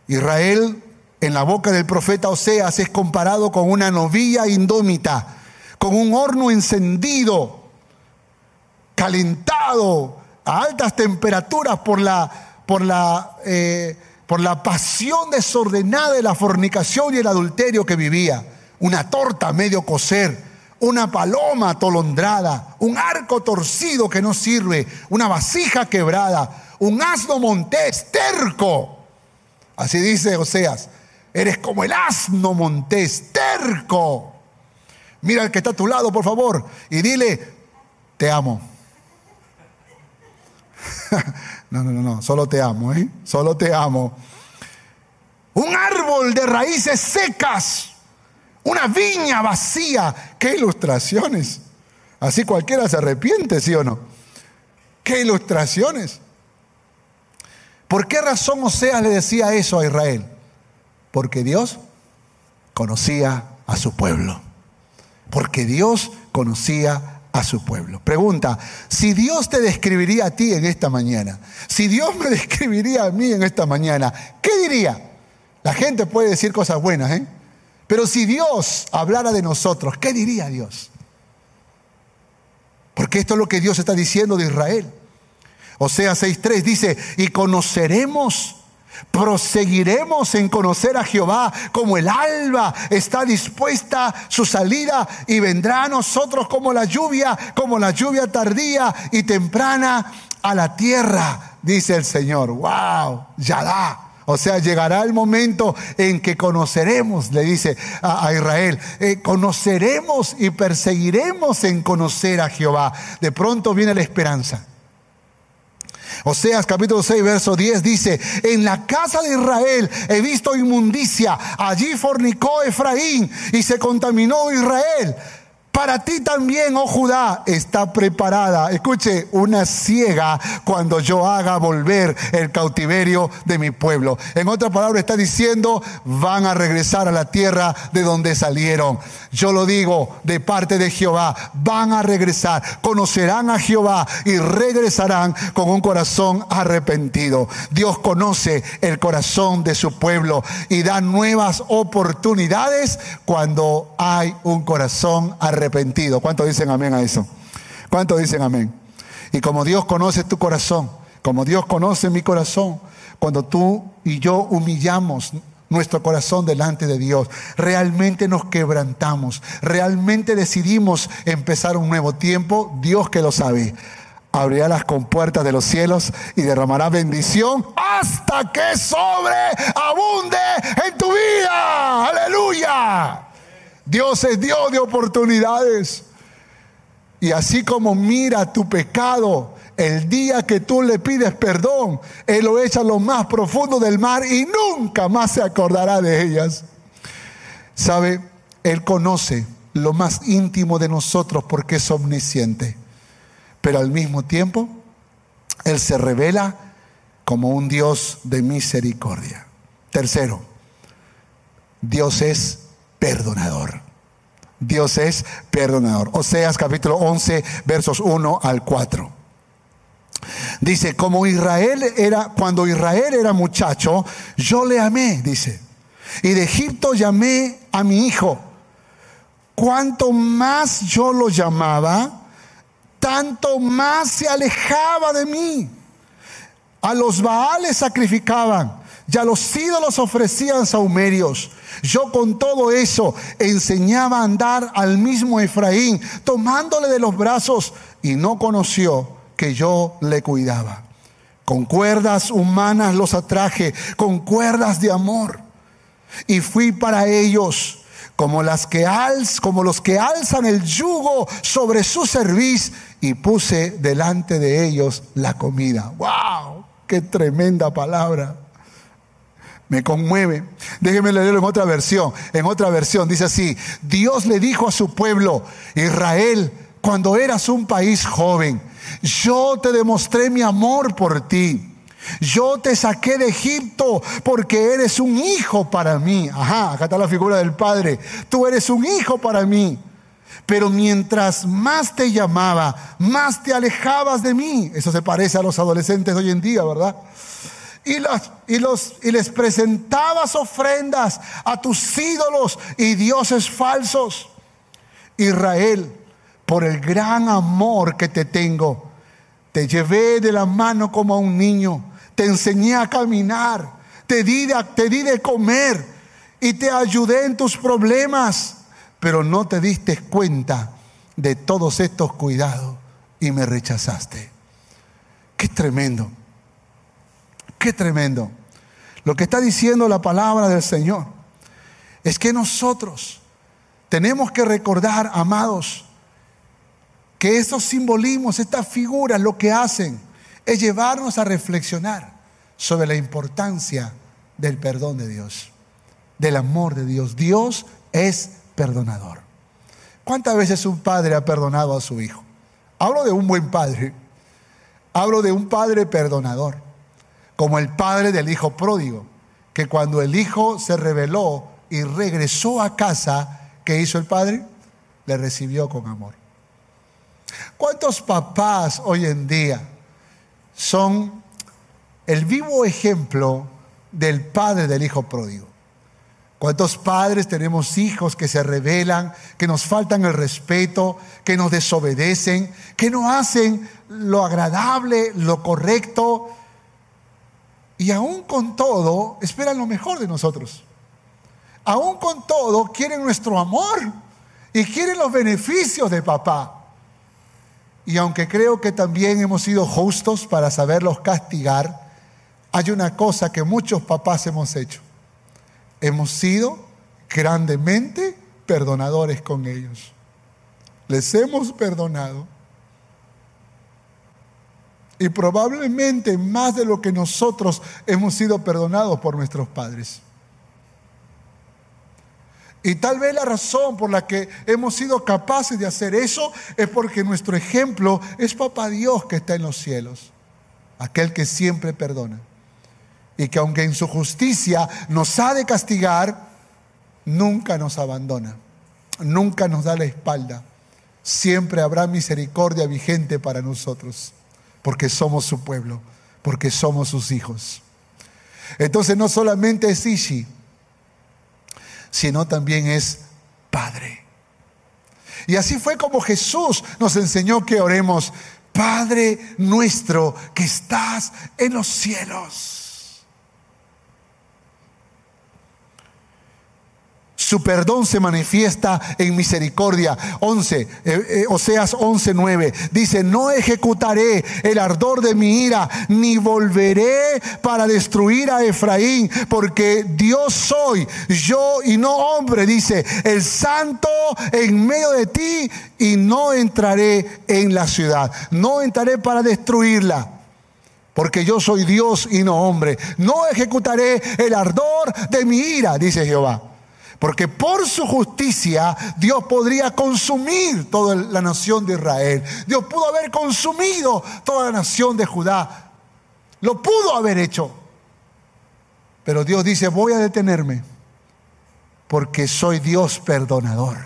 Israel, en la boca del profeta Oseas, es comparado con una novilla indómita, con un horno encendido, calentado a altas temperaturas por la, por la, eh, por la pasión desordenada de la fornicación y el adulterio que vivía. Una torta medio cocer una paloma atolondrada, un arco torcido que no sirve, una vasija quebrada, un asno montés terco. Así dice Oseas, eres como el asno montés terco. Mira al que está a tu lado, por favor, y dile, te amo. no, no, no, no, solo te amo, ¿eh? Solo te amo. Un árbol de raíces secas una viña vacía. ¿Qué ilustraciones? Así cualquiera se arrepiente, ¿sí o no? ¿Qué ilustraciones? ¿Por qué razón Oseas le decía eso a Israel? Porque Dios conocía a su pueblo. Porque Dios conocía a su pueblo. Pregunta, si Dios te describiría a ti en esta mañana, si Dios me describiría a mí en esta mañana, ¿qué diría? La gente puede decir cosas buenas, ¿eh? Pero si Dios hablara de nosotros, ¿qué diría Dios? Porque esto es lo que Dios está diciendo de Israel. O sea, 6.3 dice, y conoceremos, proseguiremos en conocer a Jehová como el alba está dispuesta su salida y vendrá a nosotros como la lluvia, como la lluvia tardía y temprana a la tierra, dice el Señor. ¡Wow! Ya da. O sea, llegará el momento en que conoceremos, le dice a, Israel, eh, conoceremos y perseguiremos en conocer a Jehová. De pronto viene la esperanza. Oseas capítulo 6, verso 10 dice, en la casa de Israel he visto inmundicia, allí fornicó Efraín y se contaminó Israel. Para ti también, oh Judá, está preparada, escuche, una ciega cuando yo haga volver el cautiverio de mi pueblo. En otra palabra está diciendo, van a regresar a la tierra de donde salieron. Yo lo digo de parte de Jehová, van a regresar, conocerán a Jehová y regresarán con un corazón arrepentido. Dios conoce el corazón de su pueblo y da nuevas oportunidades cuando hay un corazón arrepentido arrepentido. ¿Cuántos dicen amén a eso? ¿Cuántos dicen amén? Y como Dios conoce tu corazón, como Dios conoce mi corazón, cuando tú y yo humillamos nuestro corazón delante de Dios, realmente nos quebrantamos, realmente decidimos empezar un nuevo tiempo, Dios que lo sabe, abrirá las compuertas de los cielos y derramará bendición hasta que sobreabunde en tu vida. Aleluya. Dios es Dios de oportunidades. Y así como mira tu pecado, el día que tú le pides perdón, Él lo echa a lo más profundo del mar y nunca más se acordará de ellas. ¿Sabe? Él conoce lo más íntimo de nosotros porque es omnisciente. Pero al mismo tiempo, Él se revela como un Dios de misericordia. Tercero, Dios es perdonador. Dios es perdonador. Oseas capítulo 11, versos 1 al 4. Dice, como Israel era, cuando Israel era muchacho, yo le amé, dice. Y de Egipto llamé a mi hijo. Cuanto más yo lo llamaba, tanto más se alejaba de mí. A los Baales sacrificaban ya los ídolos ofrecían saumerios. Yo con todo eso enseñaba a andar al mismo Efraín, tomándole de los brazos, y no conoció que yo le cuidaba. Con cuerdas humanas los atraje, con cuerdas de amor. Y fui para ellos como, las que como los que alzan el yugo sobre su cerviz y puse delante de ellos la comida. ¡Wow! ¡Qué tremenda palabra! Me conmueve. Déjeme leerlo en otra versión. En otra versión dice así, Dios le dijo a su pueblo, Israel, cuando eras un país joven, yo te demostré mi amor por ti. Yo te saqué de Egipto porque eres un hijo para mí. Ajá, acá está la figura del Padre. Tú eres un hijo para mí. Pero mientras más te llamaba, más te alejabas de mí. Eso se parece a los adolescentes de hoy en día, ¿verdad? Y, y, los, y les presentabas ofrendas a tus ídolos y dioses falsos. Israel, por el gran amor que te tengo, te llevé de la mano como a un niño te enseñé a caminar, te di, de, te di de comer y te ayudé en tus problemas, pero no te diste cuenta de todos estos cuidados y me rechazaste. Qué tremendo, qué tremendo. Lo que está diciendo la palabra del Señor es que nosotros tenemos que recordar, amados, que esos simbolismos, estas figuras, lo que hacen es llevarnos a reflexionar sobre la importancia del perdón de Dios, del amor de Dios. Dios es perdonador. ¿Cuántas veces un padre ha perdonado a su hijo? Hablo de un buen padre. Hablo de un padre perdonador, como el padre del hijo pródigo, que cuando el hijo se rebeló y regresó a casa, ¿qué hizo el padre? Le recibió con amor. ¿Cuántos papás hoy en día son el vivo ejemplo del padre del hijo pródigo. ¿Cuántos padres tenemos hijos que se rebelan, que nos faltan el respeto, que nos desobedecen, que no hacen lo agradable, lo correcto? Y aún con todo, esperan lo mejor de nosotros. Aún con todo, quieren nuestro amor y quieren los beneficios de papá. Y aunque creo que también hemos sido justos para saberlos castigar, hay una cosa que muchos papás hemos hecho. Hemos sido grandemente perdonadores con ellos. Les hemos perdonado. Y probablemente más de lo que nosotros hemos sido perdonados por nuestros padres. Y tal vez la razón por la que hemos sido capaces de hacer eso es porque nuestro ejemplo es Papá Dios que está en los cielos, aquel que siempre perdona. Y que aunque en su justicia nos ha de castigar, nunca nos abandona, nunca nos da la espalda. Siempre habrá misericordia vigente para nosotros, porque somos su pueblo, porque somos sus hijos. Entonces no solamente es Ishi, sino también es Padre. Y así fue como Jesús nos enseñó que oremos, Padre nuestro que estás en los cielos Su perdón se manifiesta en misericordia. 11, eh, eh, Oseas 11, 9. Dice, no ejecutaré el ardor de mi ira, ni volveré para destruir a Efraín, porque Dios soy, yo y no hombre, dice, el santo en medio de ti, y no entraré en la ciudad. No entraré para destruirla porque yo soy Dios y no hombre. No ejecutaré el ardor de mi ira, dice Jehová. Porque por su justicia Dios podría consumir toda la nación de Israel. Dios pudo haber consumido toda la nación de Judá. Lo pudo haber hecho. Pero Dios dice, voy a detenerme porque soy Dios perdonador.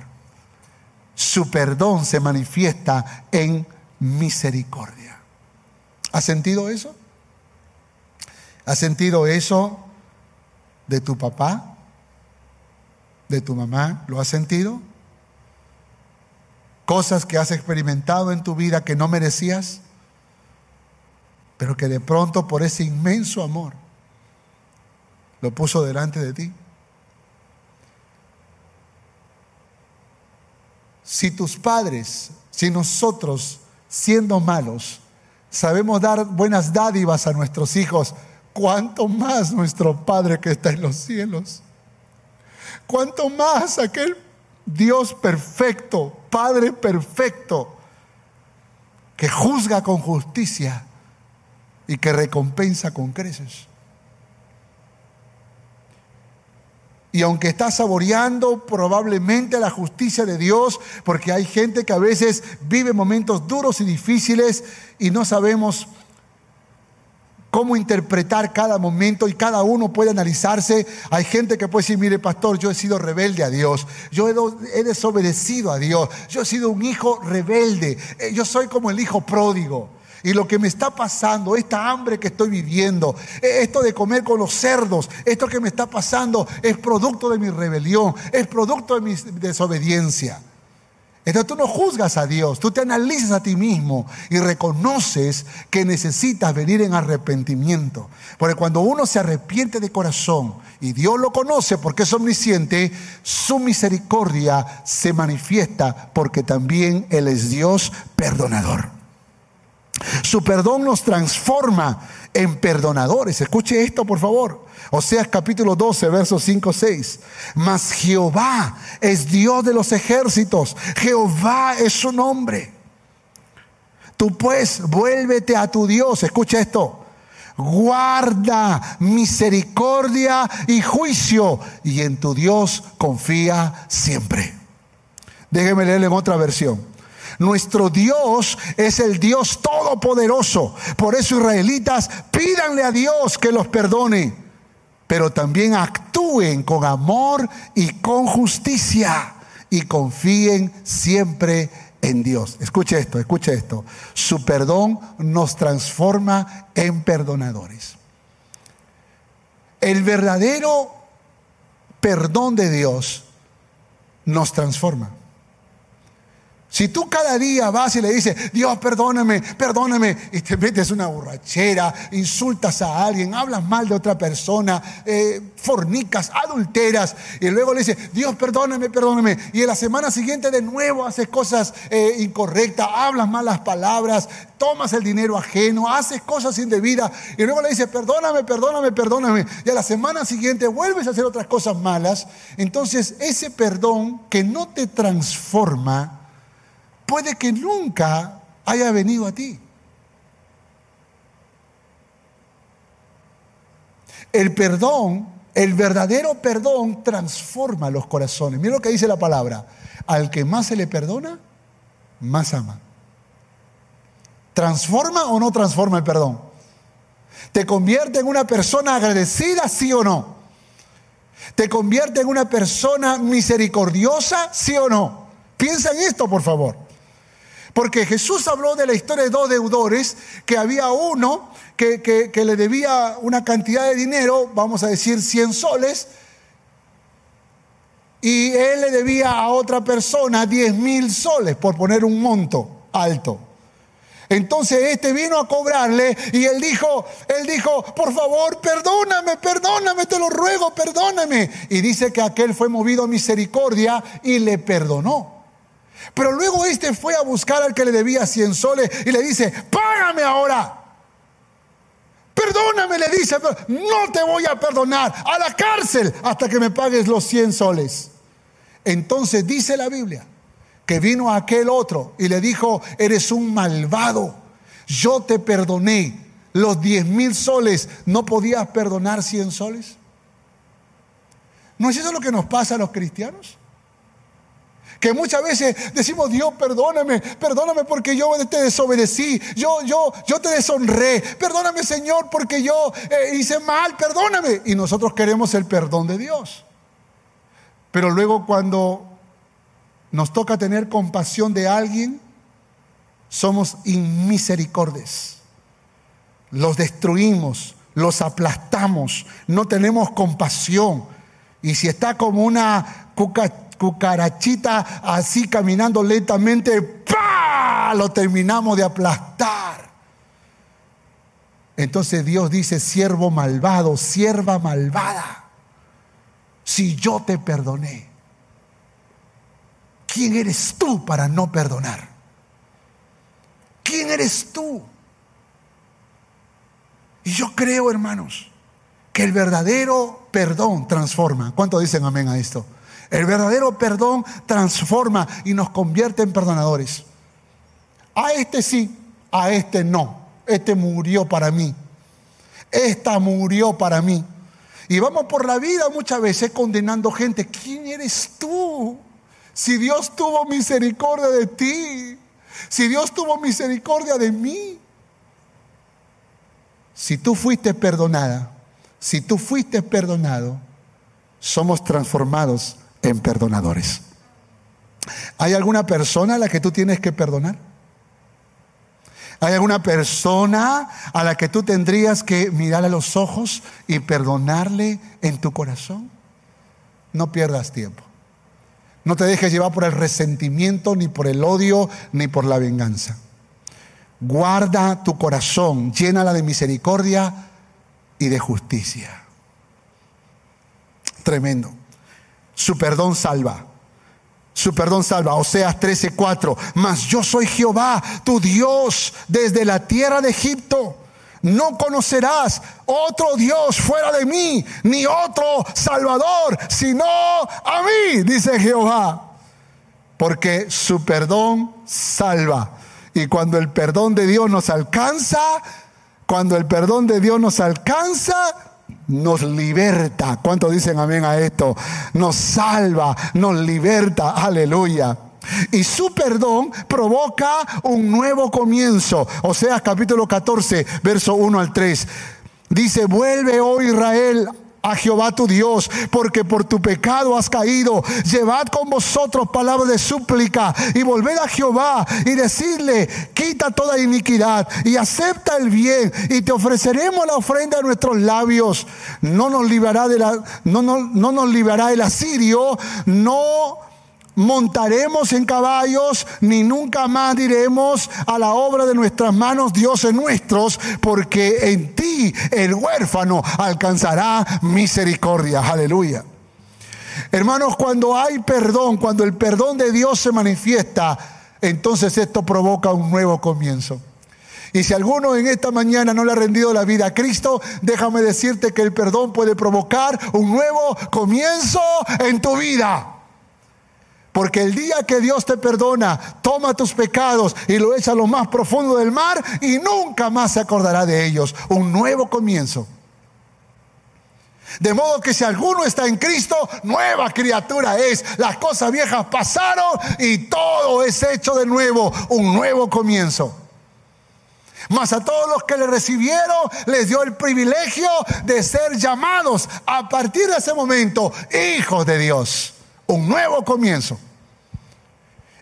Su perdón se manifiesta en misericordia. ¿Has sentido eso? ¿Has sentido eso de tu papá? De tu mamá? ¿Lo has sentido? Cosas que has experimentado en tu vida que no merecías, pero que de pronto por ese inmenso amor lo puso delante de ti. Si tus padres, si nosotros, siendo malos, sabemos dar buenas dádivas a nuestros hijos, ¿cuánto más nuestro Padre que está en los cielos? ¿Cuánto más aquel Dios perfecto, Padre perfecto, que juzga con justicia y que recompensa con creces? Y aunque estás saboreando probablemente la justicia de Dios, porque hay gente que a veces vive momentos duros y difíciles y no sabemos cómo interpretar cada momento y cada uno puede analizarse. Hay gente que puede decir, mire pastor, yo he sido rebelde a Dios, yo he, desobedecido a Dios, yo he sido un hijo rebelde, eh, yo soy como el hijo pródigo. Y lo que me está pasando, esta hambre que estoy viviendo, eh, esto de comer con los cerdos, esto que me está pasando es producto de mi rebelión, es producto de mi desobediencia. Entonces tú no juzgas a Dios, tú te analizas a ti mismo y reconoces que necesitas venir en arrepentimiento. Porque cuando uno se arrepiente de corazón y Dios lo conoce porque es omnisciente, su misericordia se manifiesta porque también Él es Dios perdonador. Su perdón nos transforma en perdonadores. Escuche esto, por favor. Oseas capítulo 12, versos 5, 6. Mas Jehová es Dios de los ejércitos. Jehová es su nombre. Tú pues vuélvete a tu Dios. Escucha esto. Guarda misericordia y juicio. Y en tu Dios confía siempre. Déjeme leerle en otra versión. Nuestro Dios es el Dios todopoderoso. Por eso israelitas, pídanle a Dios que los perdone, pero también actúen con amor y con justicia y confíen siempre en Dios. Escuche esto, escuche esto. Su perdón nos transforma en perdonadores. El verdadero perdón de Dios nos transforma. Si tú cada día vas y le dices, Dios, perdóname, perdóname, y te metes una borrachera, insultas a alguien, hablas mal de otra persona, eh, fornicas, adulteras, y luego le dices, Dios, perdóname, perdóname, y en la semana siguiente de nuevo haces cosas eh, incorrectas, hablas malas palabras, tomas el dinero ajeno, haces cosas indebidas, y luego le dices, perdóname, perdóname, perdóname, y a la semana siguiente vuelves a hacer otras cosas malas, entonces ese perdón que no te transforma, puede que nunca haya venido a ti. El perdón, el verdadero perdón transforma los corazones. Mira lo que dice la palabra. Al que más se le perdona, más ama. ¿Transforma o no transforma el perdón? ¿Te convierte en una persona agradecida, sí o no? ¿Te convierte en una persona misericordiosa, sí o no? Piensa en esto, por favor. Porque Jesús habló de la historia de dos deudores, que había uno que, le debía una cantidad de dinero, vamos a decir 100 soles, y él le debía a otra persona 10 mil soles, por poner un monto alto. Entonces este vino a cobrarle y él dijo, él dijo, por favor, perdóname, perdóname, te lo ruego, perdóname. Y dice que aquel fue movido a misericordia y le perdonó. Pero luego este fue a buscar al que le debía 100 soles y le dice, págame ahora. Perdóname, le dice, no te voy a perdonar, a la cárcel hasta que me pagues los 100 soles. Entonces dice la Biblia que vino aquel otro y le dijo, eres un malvado, yo te perdoné los 10 mil soles, ¿no podías perdonar 100 soles? ¿No es eso lo que nos pasa a los cristianos? Que muchas veces decimos, Dios, perdóname, perdóname porque yo te desobedecí, yo, yo, yo te deshonré, perdóname Señor porque yo eh, hice mal, perdóname. Y nosotros queremos el perdón de Dios. Pero luego cuando nos toca tener compasión de alguien, somos inmisericordes. Los destruimos, los aplastamos, no tenemos compasión. Y si está como una cuca, cucarachita así caminando lentamente, ¡pa! Lo terminamos de aplastar. Entonces Dios dice, siervo malvado, sierva malvada, si yo te perdoné, ¿quién eres tú para no perdonar? ¿Quién eres tú? Y yo creo, hermanos, que el verdadero perdón transforma. ¿Cuánto dicen amén a esto? El verdadero perdón transforma y nos convierte en perdonadores. A este sí, a este no. Este murió para mí. Esta murió para mí. Y vamos por la vida muchas veces condenando gente. ¿Quién eres tú? Si Dios tuvo misericordia de ti, si Dios tuvo misericordia de mí. Si tú fuiste perdonada, si tú fuiste perdonado, somos transformados en perdonadores. ¿Hay alguna persona a la que tú tienes que perdonar? ¿Hay alguna persona a la que tú tendrías que mirar a los ojos y perdonarle en tu corazón? No pierdas tiempo. No te dejes llevar por el resentimiento, ni por el odio, ni por la venganza. Guarda tu corazón, llénala de misericordia y de justicia. Tremendo. Su perdón salva. Su perdón salva. Oseas 13:4. Mas yo soy Jehová, tu Dios, desde la tierra de Egipto. No conocerás otro Dios fuera de mí, ni otro Salvador, sino a mí, dice Jehová. Porque su perdón salva. Y cuando el perdón de Dios nos alcanza, cuando el perdón de Dios nos alcanza, nos liberta. ¿Cuántos dicen amén a esto? Nos salva, nos liberta. Aleluya. Y su perdón provoca un nuevo comienzo. O sea, capítulo 14, verso 1 al 3. Dice, vuelve, oh Israel, a Jehová tu Dios, porque por tu pecado has caído. Llevad con vosotros palabras de súplica y volved a Jehová y decidle, quita toda iniquidad y acepta el bien y te ofreceremos la ofrenda de nuestros labios. No nos librará de la, no, no, no nos librará el asirio, no montaremos en caballos, ni nunca más diremos a la obra de nuestras manos, dioses nuestros, porque en ti el huérfano alcanzará misericordia. Aleluya. Hermanos, cuando hay perdón, cuando el perdón de Dios se manifiesta, entonces esto provoca un nuevo comienzo. Y si alguno en esta mañana no le ha rendido la vida a Cristo, déjame decirte que el perdón puede provocar un nuevo comienzo en tu vida. Porque el día que Dios te perdona, toma tus pecados y lo echa a lo más profundo del mar y nunca más se acordará de ellos. Un nuevo comienzo. De modo que si alguno está en Cristo, nueva criatura es. Las cosas viejas pasaron y todo es hecho de nuevo. Un nuevo comienzo. Mas a todos los que le recibieron les dio el privilegio de ser llamados a partir de ese momento hijos de Dios un nuevo comienzo.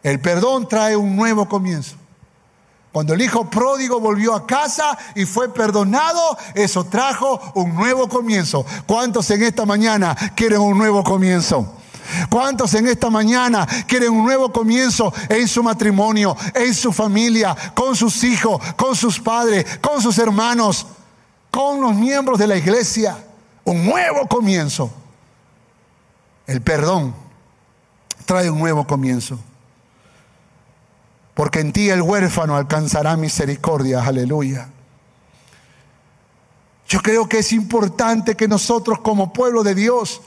El perdón trae un nuevo comienzo. Cuando el hijo pródigo volvió a casa y fue perdonado, eso trajo un nuevo comienzo. ¿Cuántos en esta mañana quieren un nuevo comienzo? ¿Cuántos en esta mañana quieren un nuevo comienzo en su matrimonio, en su familia, con sus hijos, con sus padres, con sus hermanos, con los miembros de la iglesia? Un nuevo comienzo. El perdón trae un nuevo comienzo. Porque en ti el huérfano alcanzará misericordia, aleluya. Yo creo que es importante que nosotros como pueblo de Dios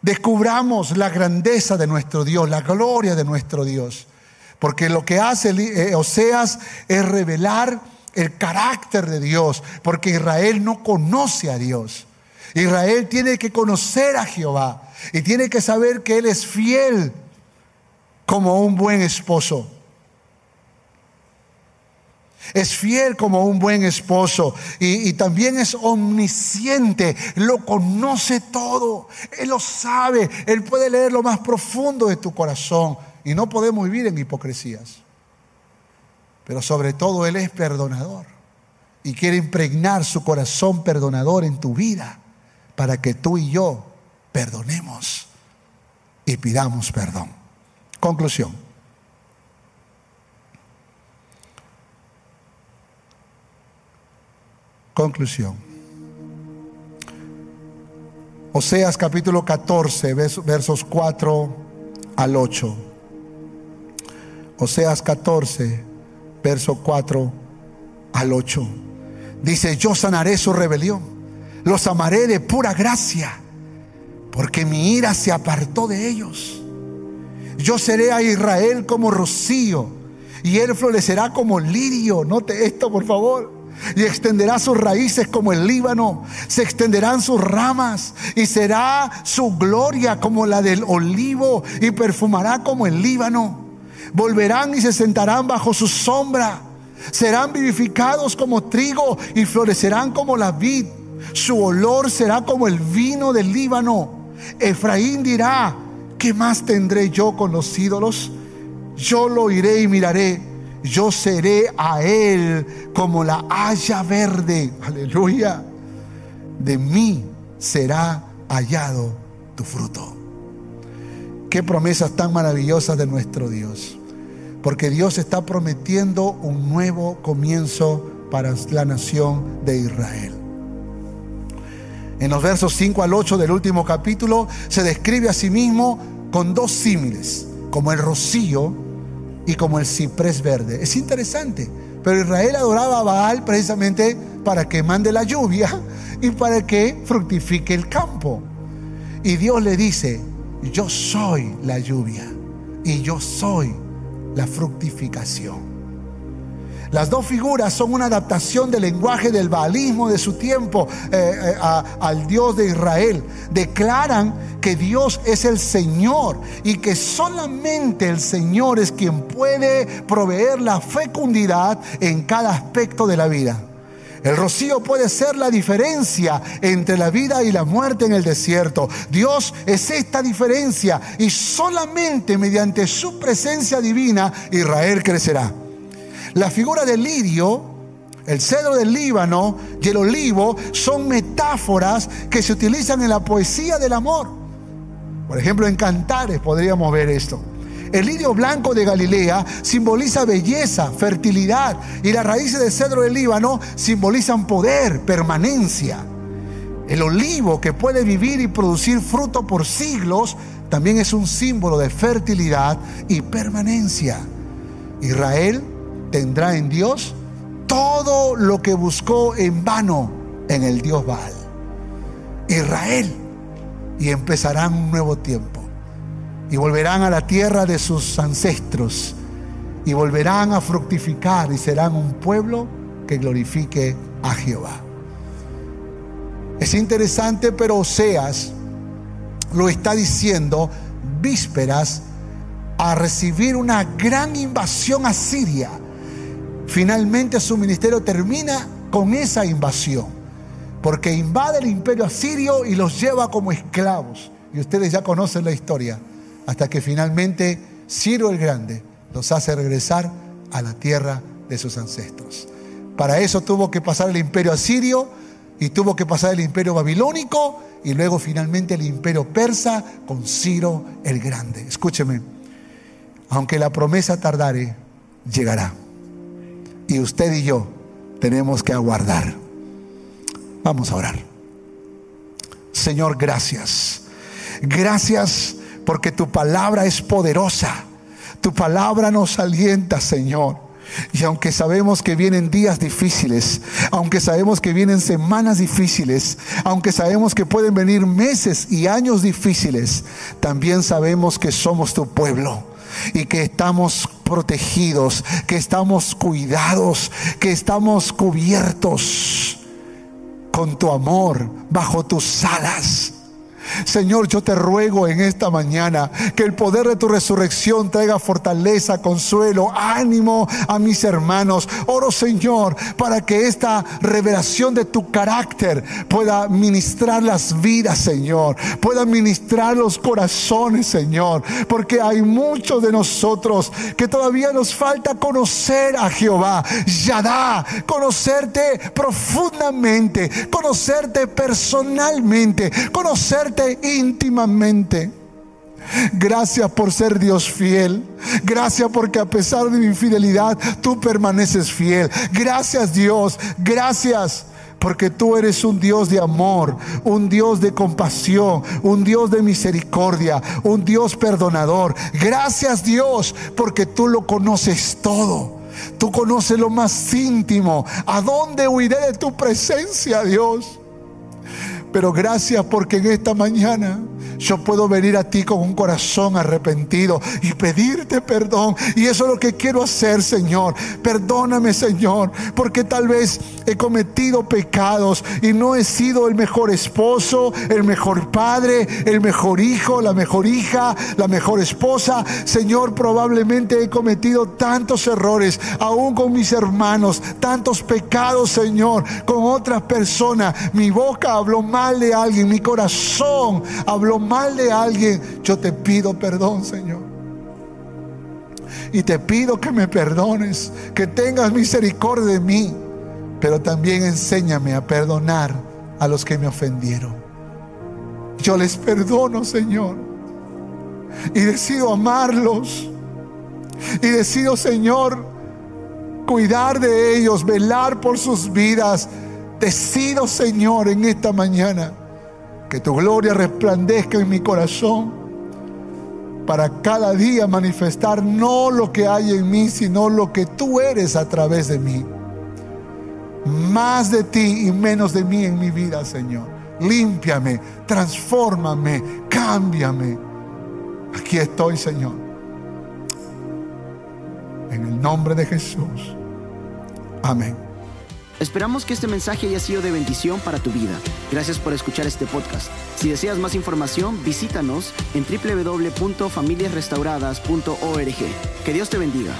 descubramos la grandeza de nuestro Dios, la gloria de nuestro Dios. Porque lo que hace eh, Oseas es revelar el carácter de Dios, porque Israel no conoce a Dios. Israel tiene que conocer a Jehová y tiene que saber que Él es fiel como un buen esposo. Es fiel como un buen esposo. Y, también es omnisciente, lo conoce todo, Él lo sabe, Él puede leer lo más profundo de tu corazón. Y no podemos vivir en hipocresías. Pero sobre todo Él es perdonador. Y quiere impregnar su corazón perdonador en tu vida para que tú y yo perdonemos y pidamos perdón. Conclusión. Conclusión. Oseas capítulo 14, versos 4 al 8. Oseas 14, verso 4 al 8. Dice, yo sanaré su rebelión los amaré de pura gracia, porque mi ira se apartó de ellos. Yo seré a Israel como rocío, y él florecerá como lirio. Note esto, por favor. Y extenderá sus raíces como el Líbano, se extenderán sus ramas, y será su gloria como la del olivo, y perfumará como el Líbano. Volverán y se sentarán bajo su sombra Serán vivificados como trigo y florecerán como la vid. Su olor será como el vino del Líbano. Efraín dirá, ¿qué más tendré yo con los ídolos? Yo lo iré y miraré. Yo seré a él como la haya verde. Aleluya. De mí será hallado tu fruto. Qué promesas tan maravillosas de nuestro Dios. Porque Dios está prometiendo un nuevo comienzo para la nación de Israel. En los versos 5 al 8 del último capítulo se describe a sí mismo con dos símiles, como el rocío y como el ciprés verde. Es interesante, pero Israel adoraba a Baal precisamente para que mande la lluvia y para que fructifique el campo. Y Dios le dice, yo soy la lluvia y yo soy la fructificación. Las dos figuras son una adaptación del lenguaje del baalismo de su tiempo eh, eh, al Dios de Israel. Declaran que Dios es el Señor y que solamente el Señor es quien puede proveer la fecundidad en cada aspecto de la vida. El rocío puede ser la diferencia entre la vida y la muerte en el desierto. Dios es esta diferencia y solamente mediante su presencia divina Israel crecerá. La figura del lirio, el cedro del Líbano y el olivo son metáforas que se utilizan en la poesía del amor. Por ejemplo, en Cantares podríamos ver esto. El lirio blanco de Galilea simboliza belleza, fertilidad y las raíces del cedro del Líbano simbolizan poder, permanencia. El olivo que puede vivir y producir fruto por siglos también es un símbolo de fertilidad y permanencia. Israel tendrá en Dios todo lo que buscó en vano en el Dios Baal. Israel. Y empezarán un nuevo tiempo. Y volverán a la tierra de sus ancestros. Y volverán a fructificar y serán un pueblo que glorifique a Jehová. Es interesante, pero Oseas lo está diciendo vísperas a recibir una gran invasión a Siria Finalmente su ministerio termina con esa invasión, porque invade el imperio asirio y los lleva como esclavos. Y ustedes ya conocen la historia, hasta que finalmente Ciro el Grande los hace regresar a la tierra de sus ancestros. Para eso tuvo que pasar el imperio asirio y tuvo que pasar el imperio babilónico y luego finalmente el imperio persa con Ciro el Grande. Escúcheme, aunque la promesa tardare, llegará. Y usted y yo tenemos que aguardar. Vamos a orar. Señor, gracias. Gracias porque tu palabra es poderosa. Tu palabra nos alienta, Señor. Y aunque sabemos que vienen días difíciles, aunque sabemos que vienen semanas difíciles, aunque sabemos que pueden venir meses y años difíciles, también sabemos que somos tu pueblo y que estamos protegidos, que estamos cuidados, que estamos cubiertos con tu amor bajo tus alas. Señor, yo te ruego en esta mañana que el poder de tu resurrección traiga fortaleza, consuelo, ánimo a mis hermanos. Oro, Señor, para que esta revelación de tu carácter pueda ministrar las vidas, Señor, pueda ministrar los corazones, Señor, porque hay muchos de nosotros que todavía nos falta conocer a Jehová, Yadá, conocerte profundamente, conocerte personalmente, conocerte íntimamente. Gracias por ser Dios fiel. Gracias porque a pesar de mi infidelidad, tú permaneces fiel. Gracias Dios. Gracias porque tú eres un Dios de amor, un Dios de compasión, un Dios de misericordia, un Dios perdonador. Gracias Dios porque tú lo conoces todo. Tú conoces lo más íntimo. ¿A dónde huiré de tu presencia, Dios? Pero gracias porque en esta mañana yo puedo venir a ti con un corazón arrepentido y pedirte perdón. Y eso es lo que quiero hacer, Señor. Perdóname, Señor, porque tal vez he cometido pecados y no he sido el mejor esposo, el mejor padre, el mejor hijo, la mejor hija, la mejor esposa. Señor, probablemente he cometido tantos errores, aún con mis hermanos, tantos pecados, Señor, con otras personas. Mi boca habló mal de alguien, mi corazón habló mal de alguien. Yo te pido perdón, Señor. Y te pido que me perdones, que tengas misericordia de mí, pero también enséñame a perdonar a los que me ofendieron. Yo les perdono, Señor. Y decido amarlos. Y decido, Señor, cuidar de ellos, velar por sus vidas. Decido, Señor, en esta mañana que tu gloria resplandezca en mi corazón para cada día manifestar no lo que hay en mí, sino lo que tú eres a través de mí. Más de ti y menos de mí en mi vida, Señor. Límpiame, transfórmame, cámbiame. Aquí estoy, Señor. En el nombre de Jesús. Amén. Esperamos que este mensaje haya sido de bendición para tu vida. Gracias por escuchar este podcast. Si deseas más información, visítanos en www.familiasrestauradas.org. Que Dios te bendiga.